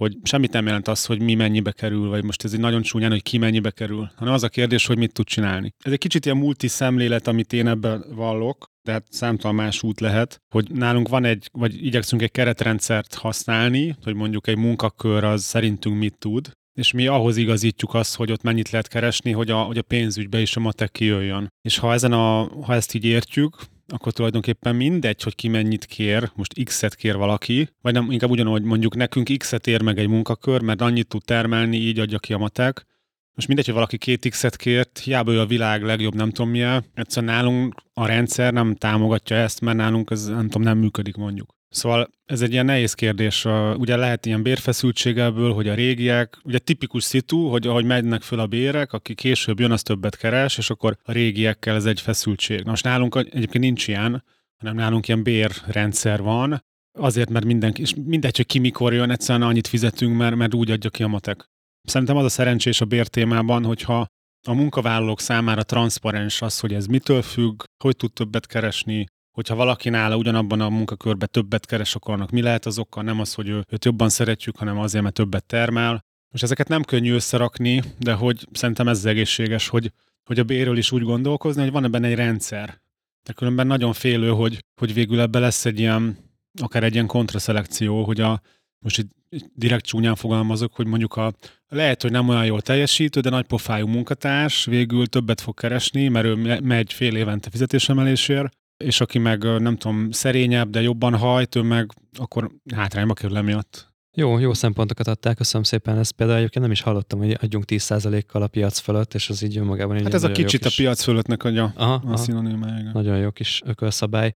hogy semmit nem jelent az, hogy mi mennyibe kerül, vagy most ez egy nagyon csúnyán, hogy ki mennyibe kerül, hanem az a kérdés, hogy mit tud csinálni. Ez egy kicsit ilyen multi szemlélet, amit én ebben vallok, tehát számtalan más út lehet, hogy nálunk van egy, vagy igyekszünk egy keretrendszert használni, hogy mondjuk egy munkakör az szerintünk mit tud, és mi ahhoz igazítjuk azt, hogy ott mennyit lehet keresni, hogy a, hogy a pénzügybe is a matek kijöjjön. És ha, ezen a, ha ezt így értjük, akkor tulajdonképpen mindegy, hogy ki mennyit kér, most X-et kér valaki, vagy nem, inkább ugyanúgy mondjuk nekünk X-et ér meg egy munkakör, mert annyit tud termelni, így adja ki a matek. Most mindegy, hogy valaki két X-et kért, hiába ő a világ legjobb, nem tudom milyen. Egyszerűen nálunk a rendszer nem támogatja ezt, mert nálunk ez nem tudom, nem működik mondjuk. Szóval ez egy ilyen nehéz kérdés. Ugye lehet ilyen bérfeszültség ebből, hogy a régiek, ugye tipikus szitu, hogy ahogy mennek föl a bérek, aki később jön, az többet keres, és akkor a régiekkel ez egy feszültség. Na most nálunk egyébként nincs ilyen, hanem nálunk ilyen bérrendszer van, azért, mert mindenki, és mindegy, hogy ki mikor jön, egyszerűen annyit fizetünk, mert, mert úgy adja ki a matek. Szerintem az a szerencsés a bértémában, hogyha a munkavállalók számára transzparens az, hogy ez mitől függ, hogy tud többet keresni, hogyha valaki nála ugyanabban a munkakörben többet keres, akkor annak mi lehet az oka? Nem az, hogy őt jobban szeretjük, hanem azért, mert többet termel. És ezeket nem könnyű összerakni, de hogy szerintem ez egészséges, hogy, hogy a béről is úgy gondolkozni, hogy van benne egy rendszer. De különben nagyon félő, hogy, hogy végül ebbe lesz egy ilyen, akár egy ilyen kontraszelekció, hogy a, most itt direkt csúnyán fogalmazok, hogy mondjuk a lehet, hogy nem olyan jól teljesítő, de nagy pofájú munkatárs végül többet fog keresni, mert ő megy fél évente fizetésemelésért, és aki meg nem tudom, szerényebb, de jobban hajt, ő meg akkor hátrányba kerül emiatt. Jó, jó szempontokat adták, köszönöm szépen. Ezt például egyébként nem is hallottam, hogy adjunk 10%-kal a piac fölött, és az így önmagában egy Hát ez a kicsit a piac fölöttnek a, aha, a szinonimája. Nagyon jó kis ökölszabály.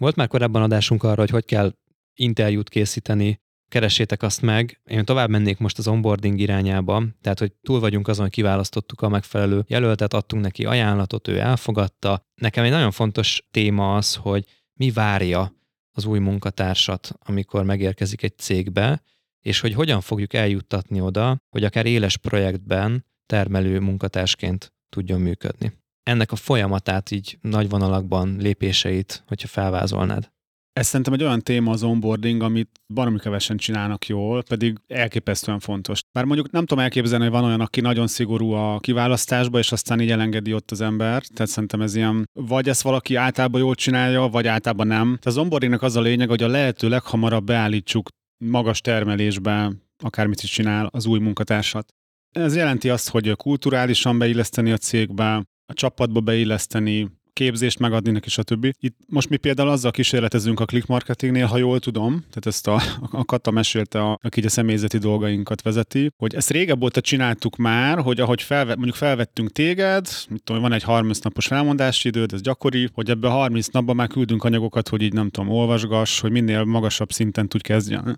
Volt már korábban adásunk arra, hogy hogy kell interjút készíteni keressétek azt meg. Én tovább mennék most az onboarding irányába, tehát hogy túl vagyunk azon, hogy kiválasztottuk a megfelelő jelöltet, adtunk neki ajánlatot, ő elfogadta. Nekem egy nagyon fontos téma az, hogy mi várja az új munkatársat, amikor megérkezik egy cégbe, és hogy hogyan fogjuk eljuttatni oda, hogy akár éles projektben termelő munkatársként tudjon működni. Ennek a folyamatát így nagy vonalakban, lépéseit, hogyha felvázolnád. Ez szerintem egy olyan téma az onboarding, amit baromi kevesen csinálnak jól, pedig elképesztően fontos. Bár mondjuk nem tudom elképzelni, hogy van olyan, aki nagyon szigorú a kiválasztásba, és aztán így elengedi ott az ember. Tehát szerintem ez ilyen, vagy ezt valaki általában jól csinálja, vagy általában nem. Tehát az onboardingnak az a lényeg, hogy a lehető leghamarabb beállítsuk magas termelésbe, akármit is csinál az új munkatársat. Ez jelenti azt, hogy kulturálisan beilleszteni a cégbe, a csapatba beilleszteni, képzést megadni neki, stb. Itt most mi például azzal kísérletezünk a click marketingnél, ha jól tudom, tehát ezt a, a Kata mesélte, a, aki a személyzeti dolgainkat vezeti, hogy ezt régebb óta csináltuk már, hogy ahogy felvet, mondjuk felvettünk téged, mit tudom, van egy 30 napos felmondási időd, ez gyakori, hogy ebbe a 30 napban már küldünk anyagokat, hogy így nem tudom, olvasgass, hogy minél magasabb szinten tudj kezdeni.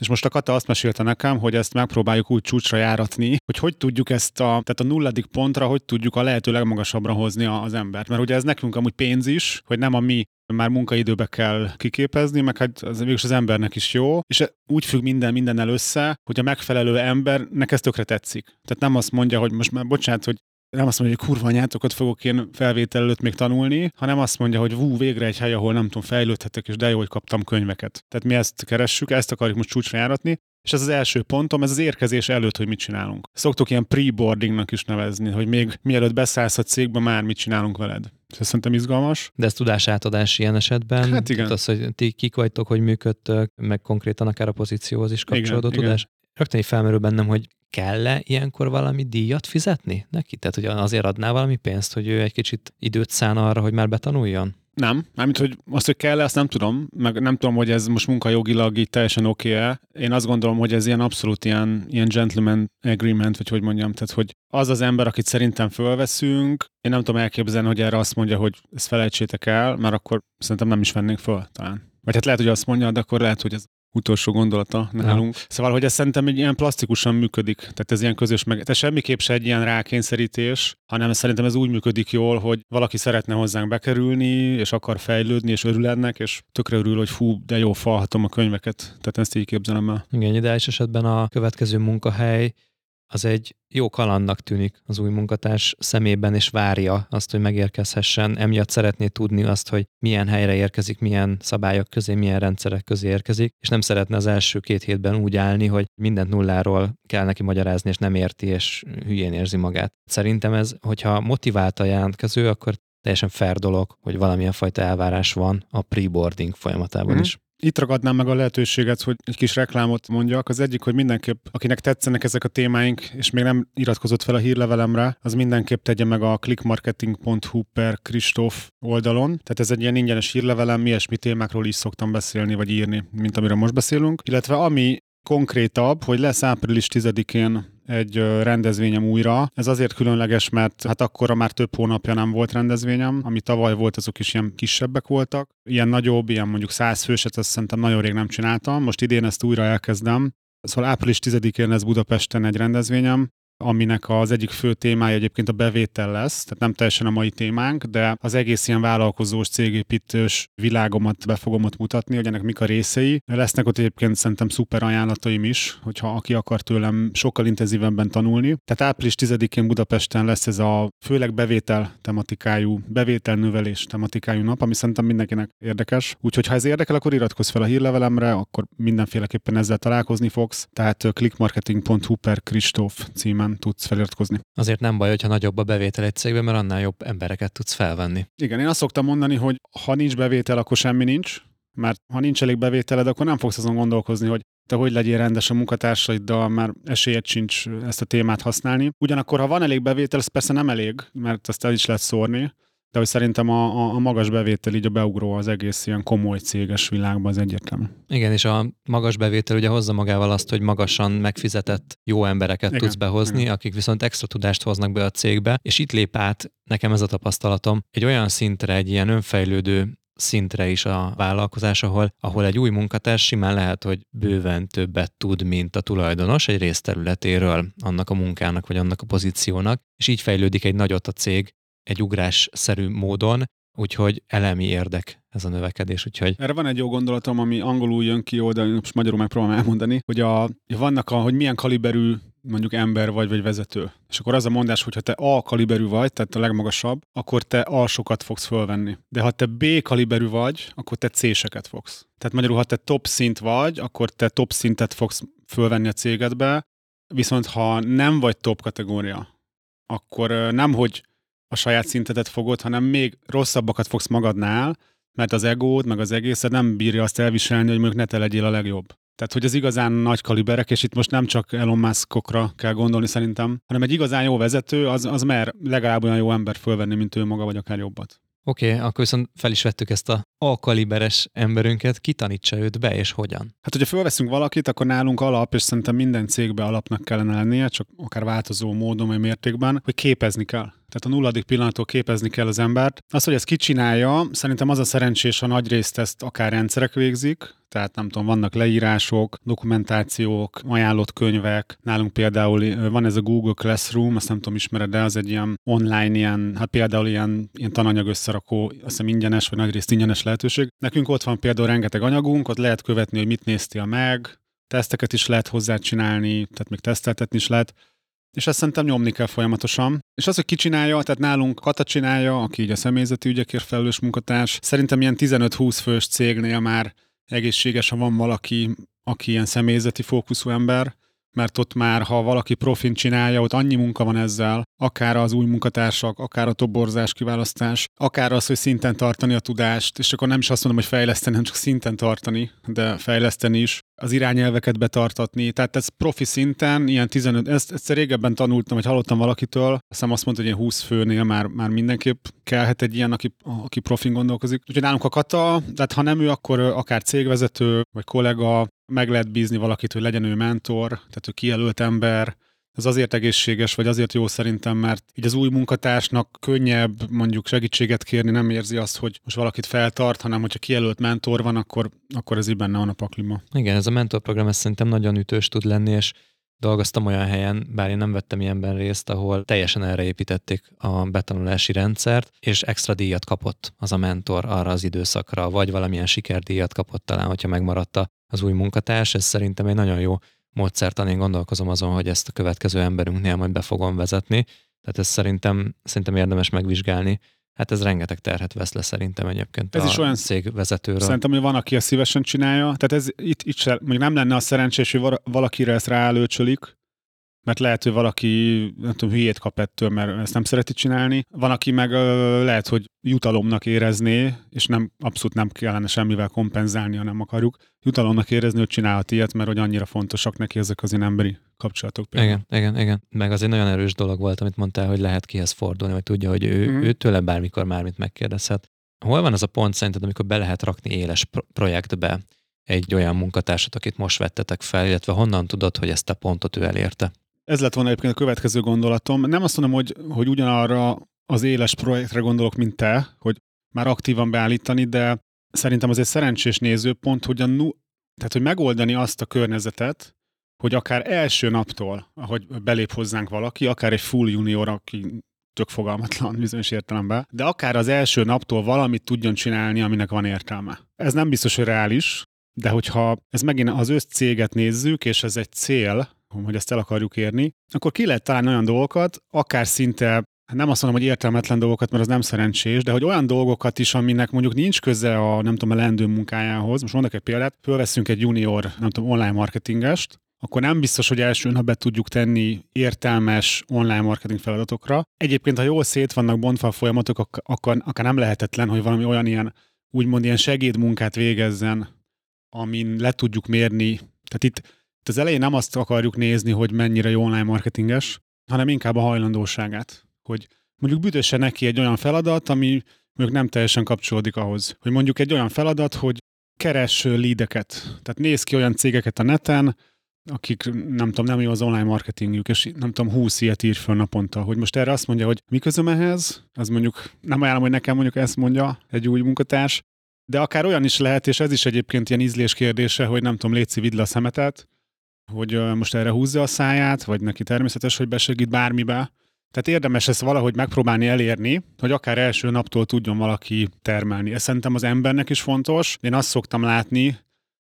És most a Kata azt mesélte nekem, hogy ezt megpróbáljuk úgy csúcsra járatni, hogy hogy tudjuk ezt a, tehát a nulladik pontra, hogy tudjuk a lehető legmagasabbra hozni az embert. Mert ugye ez nekünk amúgy pénz is, hogy nem a mi már munkaidőbe kell kiképezni, meg hát az, mégis az embernek is jó, és úgy függ minden mindennel össze, hogy a megfelelő embernek ez tökre tetszik. Tehát nem azt mondja, hogy most már bocsánat, hogy nem azt mondja, hogy kurva anyátokat fogok én felvétel előtt még tanulni, hanem azt mondja, hogy vú, végre egy hely, ahol nem tudom, fejlődhetek, és de jó, hogy kaptam könyveket. Tehát mi ezt keressük, ezt akarjuk most csúcsra járatni, és ez az első pontom, ez az érkezés előtt, hogy mit csinálunk. Szoktuk ilyen pre-boardingnak is nevezni, hogy még mielőtt beszállsz a cégbe, már mit csinálunk veled. Ez szerintem izgalmas. De ez tudásátadás ilyen esetben? Hát igen. Az, hogy ti kik vagytok, hogy működtök, meg konkrétan akár a pozícióhoz is kapcsolódó Igen, tudás? Rögtön így felmerül bennem, hogy kell-e ilyenkor valami díjat fizetni neki? Tehát, hogy azért adná valami pénzt, hogy ő egy kicsit időt szán arra, hogy már betanuljon? Nem, mármint, hogy azt, hogy kell azt nem tudom, meg nem tudom, hogy ez most munkajogilag így teljesen oké -e. Én azt gondolom, hogy ez ilyen abszolút ilyen, ilyen gentleman agreement, vagy hogy mondjam, tehát, hogy az az ember, akit szerintem fölveszünk, én nem tudom elképzelni, hogy erre azt mondja, hogy ezt felejtsétek el, mert akkor szerintem nem is vennénk föl talán. Vagy hát lehet, hogy azt mondja, de akkor lehet, hogy ez utolsó gondolata nálunk. Ja. Szóval, hogy ez szerintem egy ilyen plastikusan működik, tehát ez ilyen közös meg. Tehát semmiképp se egy ilyen rákényszerítés, hanem szerintem ez úgy működik jól, hogy valaki szeretne hozzánk bekerülni, és akar fejlődni, és örül ennek, és tökre örül, hogy fú, de jó, falhatom a könyveket. Tehát ezt így képzelem el. Igen, ideális esetben a következő munkahely az egy jó kalandnak tűnik az új munkatárs szemében, és várja azt, hogy megérkezhessen. Emiatt szeretné tudni azt, hogy milyen helyre érkezik, milyen szabályok közé, milyen rendszerek közé érkezik, és nem szeretne az első két hétben úgy állni, hogy mindent nulláról kell neki magyarázni, és nem érti, és hülyén érzi magát. Szerintem ez, hogyha motiválta a jelentkező, akkor teljesen fair dolog, hogy valamilyen fajta elvárás van a pre-boarding folyamatában mm-hmm. is. Itt ragadnám meg a lehetőséget, hogy egy kis reklámot mondjak. Az egyik, hogy mindenképp, akinek tetszenek ezek a témáink, és még nem iratkozott fel a hírlevelemre, az mindenképp tegye meg a clickmarketing.hu per Kristóf oldalon. Tehát ez egy ilyen ingyenes hírlevelem, mi ilyesmi témákról is szoktam beszélni, vagy írni, mint amiről most beszélünk. Illetve ami konkrétabb, hogy lesz április 10-én egy rendezvényem újra. Ez azért különleges, mert hát akkora már több hónapja nem volt rendezvényem, ami tavaly volt, azok is ilyen kisebbek voltak. Ilyen nagyobb, ilyen mondjuk száz főset, azt szerintem nagyon rég nem csináltam. Most idén ezt újra elkezdem. Szóval április 10-én lesz Budapesten egy rendezvényem, aminek az egyik fő témája egyébként a bevétel lesz, tehát nem teljesen a mai témánk, de az egész ilyen vállalkozós, cégépítős világomat be fogom ott mutatni, hogy ennek mik a részei. Lesznek ott egyébként szerintem szuper ajánlataim is, hogyha aki akar tőlem sokkal intenzívebben tanulni. Tehát április 10-én Budapesten lesz ez a főleg bevétel tematikájú, bevételnövelés tematikájú nap, ami szerintem mindenkinek érdekes. Úgyhogy ha ez érdekel, akkor iratkozz fel a hírlevelemre, akkor mindenféleképpen ezzel találkozni fogsz. Tehát clickmarketing.hu per Kristóf címen tudsz feliratkozni. Azért nem baj, hogyha nagyobb a bevétel egy cégben, mert annál jobb embereket tudsz felvenni. Igen, én azt szoktam mondani, hogy ha nincs bevétel, akkor semmi nincs, mert ha nincs elég bevételed, akkor nem fogsz azon gondolkozni, hogy te hogy legyél rendes a munkatársaiddal, már esélyed sincs ezt a témát használni. Ugyanakkor, ha van elég bevétel, ez persze nem elég, mert azt el is lehet szórni, de hogy szerintem a, a, a magas bevétel, így a beugró az egész ilyen komoly céges világban az egyértelmű. Igen, és a magas bevétel ugye hozza magával azt, hogy magasan megfizetett jó embereket Igen. tudsz behozni, Igen. akik viszont extra tudást hoznak be a cégbe, és itt lép át, nekem ez a tapasztalatom, egy olyan szintre, egy ilyen önfejlődő szintre is a vállalkozás, ahol, ahol egy új munkatárs simán lehet, hogy bőven többet tud, mint a tulajdonos egy részterületéről annak a munkának, vagy annak a pozíciónak, és így fejlődik egy nagyot a cég, egy ugrásszerű módon, úgyhogy elemi érdek ez a növekedés. Úgyhogy... Erre van egy jó gondolatom, ami angolul jön ki, de most magyarul megpróbálom elmondani, hogy a, vannak a, hogy milyen kaliberű mondjuk ember vagy, vagy vezető. És akkor az a mondás, hogy ha te A kaliberű vagy, tehát a legmagasabb, akkor te alsokat fogsz fölvenni. De ha te B kaliberű vagy, akkor te C-seket fogsz. Tehát magyarul, ha te top szint vagy, akkor te top szintet fogsz fölvenni a cégedbe, viszont ha nem vagy top kategória, akkor nem, hogy a saját szintedet fogod, hanem még rosszabbakat fogsz magadnál, mert az egód, meg az egészet nem bírja azt elviselni, hogy mondjuk ne te legyél a legjobb. Tehát, hogy az igazán nagy kaliberek, és itt most nem csak Elon Muskokra kell gondolni szerintem, hanem egy igazán jó vezető, az, az mer legalább olyan jó ember fölvenni, mint ő maga, vagy akár jobbat. Oké, okay, akkor viszont fel is vettük ezt a A-kaliberes emberünket, ki tanítsa őt be, és hogyan? Hát, hogyha fölveszünk valakit, akkor nálunk alap, és szerintem minden cégbe alapnak kellene lennie, csak akár változó módon vagy mértékben, hogy képezni kell. Tehát a nulladik pillanattól képezni kell az embert. Az, hogy ezt kicsinálja, szerintem az a szerencsés, ha nagy részt ezt akár rendszerek végzik, tehát nem tudom, vannak leírások, dokumentációk, ajánlott könyvek. Nálunk például van ez a Google Classroom, azt nem tudom, ismered, de az egy ilyen online, ilyen, hát például ilyen, ilyen tananyag összerakó, azt hiszem ingyenes, vagy nagyrészt ingyenes lehetőség. Nekünk ott van például rengeteg anyagunk, ott lehet követni, hogy mit néztél meg, teszteket is lehet hozzá csinálni, tehát még teszteltetni is lehet és ezt szerintem nyomni kell folyamatosan. És az, hogy ki csinálja, tehát nálunk Kata csinálja, aki így a személyzeti ügyekért felelős munkatárs, szerintem ilyen 15-20 fős cégnél már egészséges, ha van valaki, aki ilyen személyzeti fókuszú ember, mert ott már, ha valaki profin csinálja, ott annyi munka van ezzel, akár az új munkatársak, akár a toborzás kiválasztás, akár az, hogy szinten tartani a tudást, és akkor nem is azt mondom, hogy fejleszteni, hanem csak szinten tartani, de fejleszteni is, az irányelveket betartatni. Tehát ez profi szinten, ilyen 15, ezt, ezt régebben tanultam, hogy hallottam valakitől, azt azt mondta, hogy ilyen 20 főnél már, már mindenképp kellhet egy ilyen, aki, aki profin gondolkozik. Úgyhogy nálunk a kata, tehát ha nem ő, akkor akár cégvezető, vagy kollega, meg lehet bízni valakit, hogy legyen ő mentor, tehát ő kijelölt ember, ez azért egészséges, vagy azért jó szerintem, mert így az új munkatársnak könnyebb mondjuk segítséget kérni, nem érzi azt, hogy most valakit feltart, hanem hogyha kijelölt mentor van, akkor, akkor ez így benne van a paklima. Igen, ez a mentorprogram ez szerintem nagyon ütős tud lenni, és dolgoztam olyan helyen, bár én nem vettem ilyenben részt, ahol teljesen erre építették a betanulási rendszert, és extra díjat kapott az a mentor arra az időszakra, vagy valamilyen sikerdíjat kapott talán, hogyha megmaradt az új munkatárs. Ez szerintem egy nagyon jó módszertan. Én gondolkozom azon, hogy ezt a következő emberünknél majd be fogom vezetni. Tehát ezt szerintem, szerintem érdemes megvizsgálni. Hát ez rengeteg terhet vesz le szerintem egyébként ez a is olyan cégvezetőről. Szerintem, hogy van, aki ezt szívesen csinálja. Tehát ez itt, itt se, még nem lenne a szerencsés, hogy valakire ezt ráelőcsölik, mert lehet, hogy valaki, nem tudom, hülyét kap ettől, mert ezt nem szereti csinálni. Van, aki meg ö, lehet, hogy jutalomnak érezné, és nem abszolút nem kellene semmivel kompenzálni, ha nem akarjuk. Jutalomnak érezni, hogy csinálhat ilyet, mert hogy annyira fontosak neki ezek az én emberi kapcsolatok. Például. Igen, igen, igen. Meg az egy nagyon erős dolog volt, amit mondtál, hogy lehet kihez fordulni, vagy tudja, hogy ő, mm. ő tőle bármikor mármit megkérdezhet. Hol van az a pont szerinted, amikor be lehet rakni éles projektbe egy olyan munkatársat, akit most vettetek fel, illetve honnan tudod, hogy ezt a pontot ő elérte? Ez lett volna egyébként a következő gondolatom. Nem azt mondom, hogy, hogy ugyanarra az éles projektre gondolok, mint te, hogy már aktívan beállítani, de szerintem az egy szerencsés nézőpont, hogy, a nu, tehát, hogy megoldani azt a környezetet, hogy akár első naptól, ahogy belép hozzánk valaki, akár egy full junior, aki tök fogalmatlan bizonyos értelemben, de akár az első naptól valamit tudjon csinálni, aminek van értelme. Ez nem biztos, hogy reális, de hogyha ez megint az összcéget nézzük, és ez egy cél, hogy ezt el akarjuk érni, akkor ki lehet találni olyan dolgokat, akár szinte nem azt mondom, hogy értelmetlen dolgokat, mert az nem szerencsés, de hogy olyan dolgokat is, aminek mondjuk nincs köze a, nem tudom, a lendő munkájához. Most mondok egy példát, fölveszünk egy junior, nem tudom, online marketingest, akkor nem biztos, hogy első nap be tudjuk tenni értelmes online marketing feladatokra. Egyébként, ha jól szét vannak bontva a folyamatok, akkor akár nem lehetetlen, hogy valami olyan ilyen, úgymond ilyen segédmunkát végezzen, amin le tudjuk mérni. Tehát itt az elején nem azt akarjuk nézni, hogy mennyire jó online marketinges, hanem inkább a hajlandóságát. Hogy mondjuk büdöse neki egy olyan feladat, ami mondjuk nem teljesen kapcsolódik ahhoz. Hogy mondjuk egy olyan feladat, hogy keres lídeket. Tehát néz ki olyan cégeket a neten, akik nem tudom, nem jó az online marketingjük, és nem tudom, 20 ilyet ír föl naponta, hogy most erre azt mondja, hogy mi közöm ehhez, az mondjuk nem ajánlom, hogy nekem mondjuk ezt mondja egy új munkatárs, de akár olyan is lehet, és ez is egyébként ilyen ízlés kérdése, hogy nem tudom, létszi vidd le a szemetet, hogy most erre húzza a száját, vagy neki természetes, hogy besegít bármibe. Tehát érdemes ezt valahogy megpróbálni elérni, hogy akár első naptól tudjon valaki termelni. Ez szerintem az embernek is fontos. Én azt szoktam látni,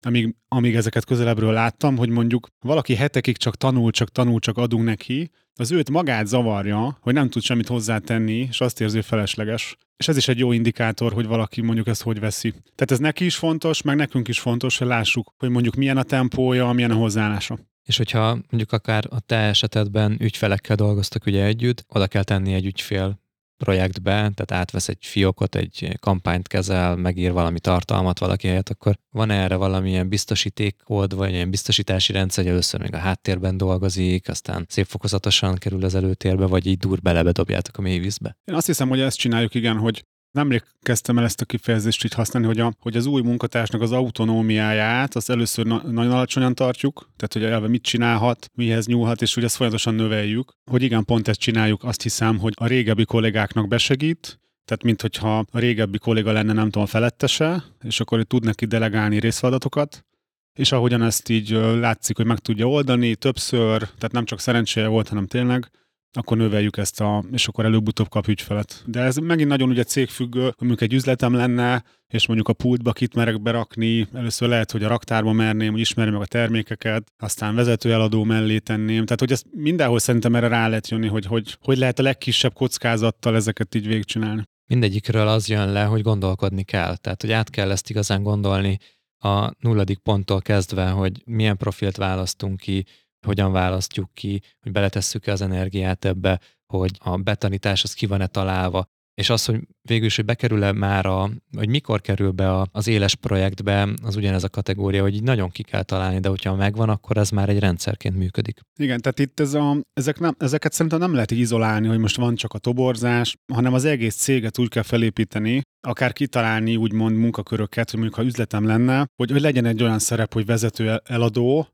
amíg, amíg ezeket közelebbről láttam, hogy mondjuk valaki hetekig csak tanul, csak tanul, csak adunk neki, az őt magát zavarja, hogy nem tud semmit hozzátenni, és azt érzi, hogy felesleges. És ez is egy jó indikátor, hogy valaki mondjuk ezt hogy veszi. Tehát ez neki is fontos, meg nekünk is fontos, hogy lássuk, hogy mondjuk milyen a tempója, milyen a hozzáállása. És hogyha mondjuk akár a te esetedben ügyfelekkel dolgoztak ugye együtt, oda kell tenni egy ügyfél projektbe, tehát átvesz egy fiókot, egy kampányt kezel, megír valami tartalmat valaki helyett, akkor van erre valamilyen biztosítékod, vagy ilyen biztosítási rendszer, hogy először még a háttérben dolgozik, aztán szép fokozatosan kerül az előtérbe, vagy így dur belebe dobjátok a mélyvízbe? Én azt hiszem, hogy ezt csináljuk, igen, hogy Nemrég kezdtem el ezt a kifejezést így használni, hogy, a, hogy az új munkatársnak az autonómiáját azt először na- nagyon alacsonyan tartjuk, tehát hogy elve mit csinálhat, mihez nyúlhat, és hogy ezt folyamatosan növeljük. Hogy igen, pont ezt csináljuk, azt hiszem, hogy a régebbi kollégáknak besegít, tehát mint hogyha a régebbi kolléga lenne nem tudom felettese, és akkor tud neki delegálni részfeladatokat, és ahogyan ezt így látszik, hogy meg tudja oldani többször, tehát nem csak szerencséje volt, hanem tényleg, akkor növeljük ezt a, és akkor előbb-utóbb kap ügyfelet. De ez megint nagyon ugye cégfüggő, hogy mondjuk egy üzletem lenne, és mondjuk a pultba kit merek berakni, először lehet, hogy a raktárba merném, hogy ismerjem meg a termékeket, aztán vezető eladó mellé tenném. Tehát, hogy ezt mindenhol szerintem erre rá lehet jönni, hogy, hogy, hogy lehet a legkisebb kockázattal ezeket így végigcsinálni. Mindegyikről az jön le, hogy gondolkodni kell. Tehát, hogy át kell ezt igazán gondolni a nulladik ponttól kezdve, hogy milyen profilt választunk ki, hogyan választjuk ki, hogy beletesszük-e az energiát ebbe, hogy a betanítás az ki van-e találva, és az, hogy végül is, hogy bekerül-e már, a, hogy mikor kerül be a, az éles projektbe, az ugyanez a kategória, hogy nagyon ki kell találni, de hogyha megvan, akkor ez már egy rendszerként működik. Igen, tehát itt ez a, ezek nem, ezeket szerintem nem lehet így izolálni, hogy most van csak a toborzás, hanem az egész céget úgy kell felépíteni, akár kitalálni úgymond munkaköröket, hogy mondjuk ha üzletem lenne, hogy, hogy legyen egy olyan szerep, hogy vezető eladó,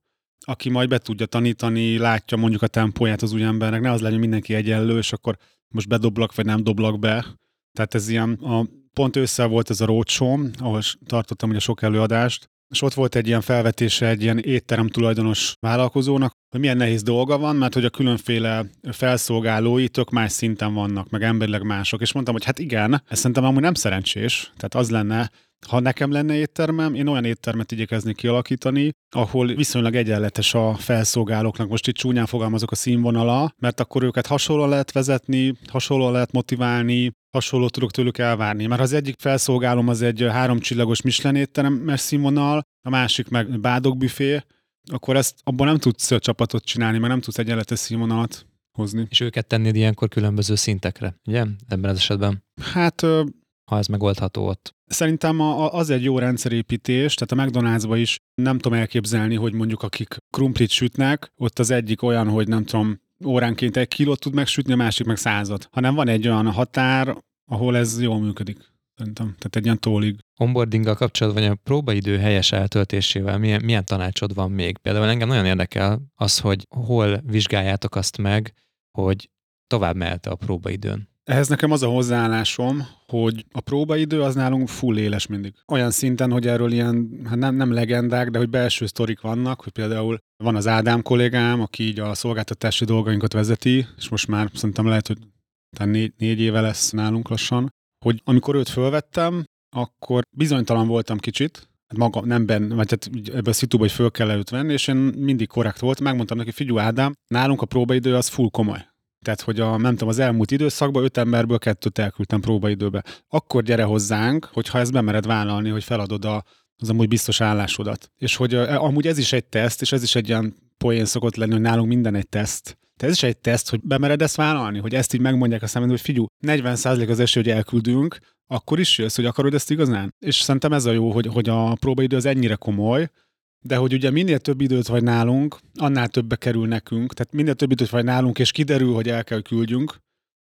aki majd be tudja tanítani, látja mondjuk a tempóját az új embernek, ne az legyen mindenki egyenlő, és akkor most bedoblak, vagy nem doblak be. Tehát ez ilyen, a, pont ősszel volt ez a roadshow, ahol tartottam ugye sok előadást, és ott volt egy ilyen felvetése egy ilyen étterem tulajdonos vállalkozónak, hogy milyen nehéz dolga van, mert hogy a különféle felszolgálói tök más szinten vannak, meg emberileg mások. És mondtam, hogy hát igen, ez szerintem amúgy nem szerencsés. Tehát az lenne, ha nekem lenne éttermem, én olyan éttermet igyekeznék kialakítani, ahol viszonylag egyenletes a felszolgálóknak, most itt csúnyán fogalmazok a színvonala, mert akkor őket hasonlóan lehet vezetni, hasonlóan lehet motiválni, hasonlót tudok tőlük elvárni. Mert az egyik felszolgálom az egy háromcsillagos Michelin étterem színvonal, a másik meg bádogbüfé, akkor ezt abban nem tudsz csapatot csinálni, mert nem tudsz egyenletes színvonalat hozni. És őket tennéd ilyenkor különböző szintekre, ugye? Ebben az esetben. Hát ha ez megoldható ott. Szerintem az egy jó rendszerépítés, tehát a mcdonalds is nem tudom elképzelni, hogy mondjuk akik krumplit sütnek, ott az egyik olyan, hogy nem tudom, óránként egy kilót tud megsütni, a másik meg százat. Hanem van egy olyan határ, ahol ez jól működik. Szerintem. Tehát egy ilyen tólig. Onboardinggal kapcsolatban, vagy a próbaidő helyes eltöltésével milyen, milyen tanácsod van még? Például engem nagyon érdekel az, hogy hol vizsgáljátok azt meg, hogy tovább mehet a próbaidőn. Ehhez nekem az a hozzáállásom, hogy a próbaidő az nálunk full éles mindig. Olyan szinten, hogy erről ilyen, hát nem, nem legendák, de hogy belső sztorik vannak, hogy például van az Ádám kollégám, aki így a szolgáltatási dolgainkat vezeti, és most már szerintem lehet, hogy négy, négy éve lesz nálunk lassan, hogy amikor őt fölvettem, akkor bizonytalan voltam kicsit, hát maga nem ben, vagy hát ebben a szituba, hogy föl kell őt venni, és én mindig korrekt volt, megmondtam neki, figyelj Ádám, nálunk a próbaidő az full komoly. Tehát, hogy a, nem tudom, az elmúlt időszakban öt emberből kettőt elküldtem próbaidőbe. Akkor gyere hozzánk, hogyha ezt bemered vállalni, hogy feladod a, az amúgy biztos állásodat. És hogy a, amúgy ez is egy teszt, és ez is egy ilyen poén szokott lenni, hogy nálunk minden egy teszt. Tehát ez is egy teszt, hogy bemered ezt vállalni, hogy ezt így megmondják a szemben, hogy figyú, 40% az esély, hogy elküldünk, akkor is jössz, hogy akarod ezt igazán. És szerintem ez a jó, hogy, hogy a próbaidő az ennyire komoly, de hogy ugye minél több időt vagy nálunk, annál többbe kerül nekünk. Tehát minél több időt vagy nálunk, és kiderül, hogy el kell küldjünk,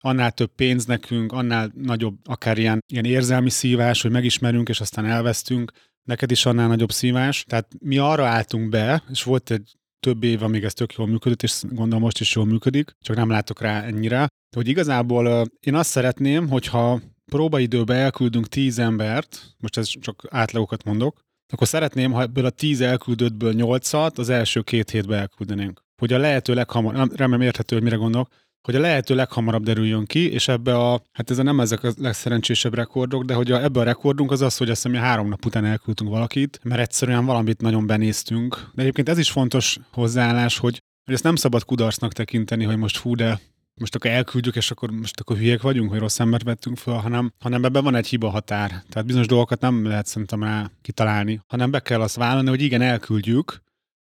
annál több pénz nekünk, annál nagyobb akár ilyen, ilyen érzelmi szívás, hogy megismerünk, és aztán elvesztünk, neked is annál nagyobb szívás. Tehát mi arra álltunk be, és volt egy több év, amíg ez tök jól működött, és gondolom most is jól működik, csak nem látok rá ennyire, hogy igazából én azt szeretném, hogyha próbaidőbe elküldünk tíz embert, most ez csak átlagokat mondok, akkor szeretném, ha ebből a tíz elküldöttből nyolcat az első két hétbe elküldenénk. Hogy a lehető leghamarabb, remélem érthető, hogy mire gondolok, hogy a lehető leghamarabb derüljön ki, és ebbe a, hát ez a nem ezek a legszerencsésebb rekordok, de hogy a, ebbe a rekordunk az az, hogy azt hiszem, három nap után elküldtünk valakit, mert egyszerűen valamit nagyon benéztünk. De egyébként ez is fontos hozzáállás, hogy, hogy ezt nem szabad kudarcnak tekinteni, hogy most fú, de most akkor elküldjük, és akkor most akkor hülyék vagyunk, hogy rossz embert vettünk fel, hanem, hanem ebben van egy hiba határ. Tehát bizonyos dolgokat nem lehet szerintem rá kitalálni, hanem be kell azt vállalni, hogy igen, elküldjük,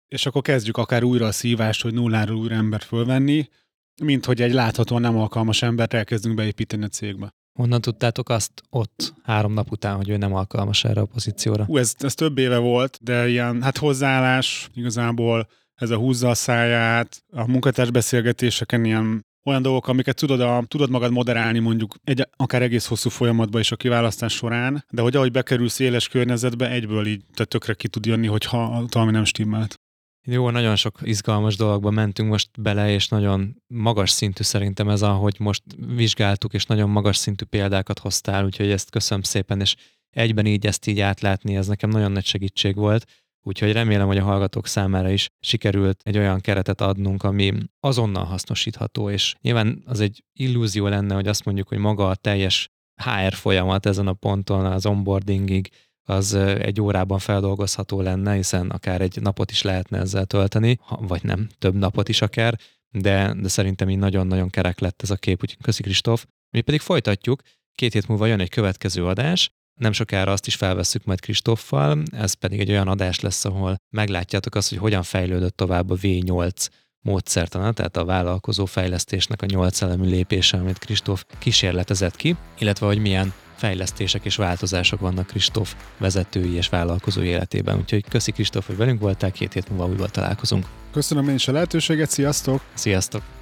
és akkor kezdjük akár újra a szívást, hogy nulláról újra embert fölvenni, mint hogy egy láthatóan nem alkalmas embert elkezdünk beépíteni a cégbe. Honnan tudtátok azt ott három nap után, hogy ő nem alkalmas erre a pozícióra? Hú, ez, ez több éve volt, de ilyen hát hozzáállás igazából ez a húzza a száját, a munkatárs beszélgetéseken ilyen olyan dolgok, amiket tudod, a, tudod magad moderálni mondjuk egy, akár egész hosszú folyamatban is a kiválasztás során, de hogy ahogy bekerülsz éles környezetbe, egyből így te tökre ki tud jönni, hogyha valami nem stimmelt. Jó, nagyon sok izgalmas dologba mentünk most bele, és nagyon magas szintű szerintem ez, ahogy most vizsgáltuk, és nagyon magas szintű példákat hoztál, úgyhogy ezt köszönöm szépen, és egyben így ezt így átlátni, ez nekem nagyon nagy segítség volt. Úgyhogy remélem, hogy a hallgatók számára is sikerült egy olyan keretet adnunk, ami azonnal hasznosítható, és nyilván az egy illúzió lenne, hogy azt mondjuk, hogy maga a teljes HR folyamat ezen a ponton az onboardingig az egy órában feldolgozható lenne, hiszen akár egy napot is lehetne ezzel tölteni, vagy nem, több napot is akár, de, de szerintem így nagyon-nagyon kerek lett ez a kép, úgyhogy köszi Kristóf. Mi pedig folytatjuk, két hét múlva jön egy következő adás, nem sokára azt is felvesszük majd Kristoffal, ez pedig egy olyan adás lesz, ahol meglátjátok azt, hogy hogyan fejlődött tovább a V8 módszertana, tehát a vállalkozó fejlesztésnek a nyolc elemű lépése, amit Kristóf kísérletezett ki, illetve hogy milyen fejlesztések és változások vannak Kristóf vezetői és vállalkozó életében. Úgyhogy köszi Kristóf, hogy velünk voltál, két hét múlva újból találkozunk. Köszönöm én is a lehetőséget, sziasztok! Sziasztok!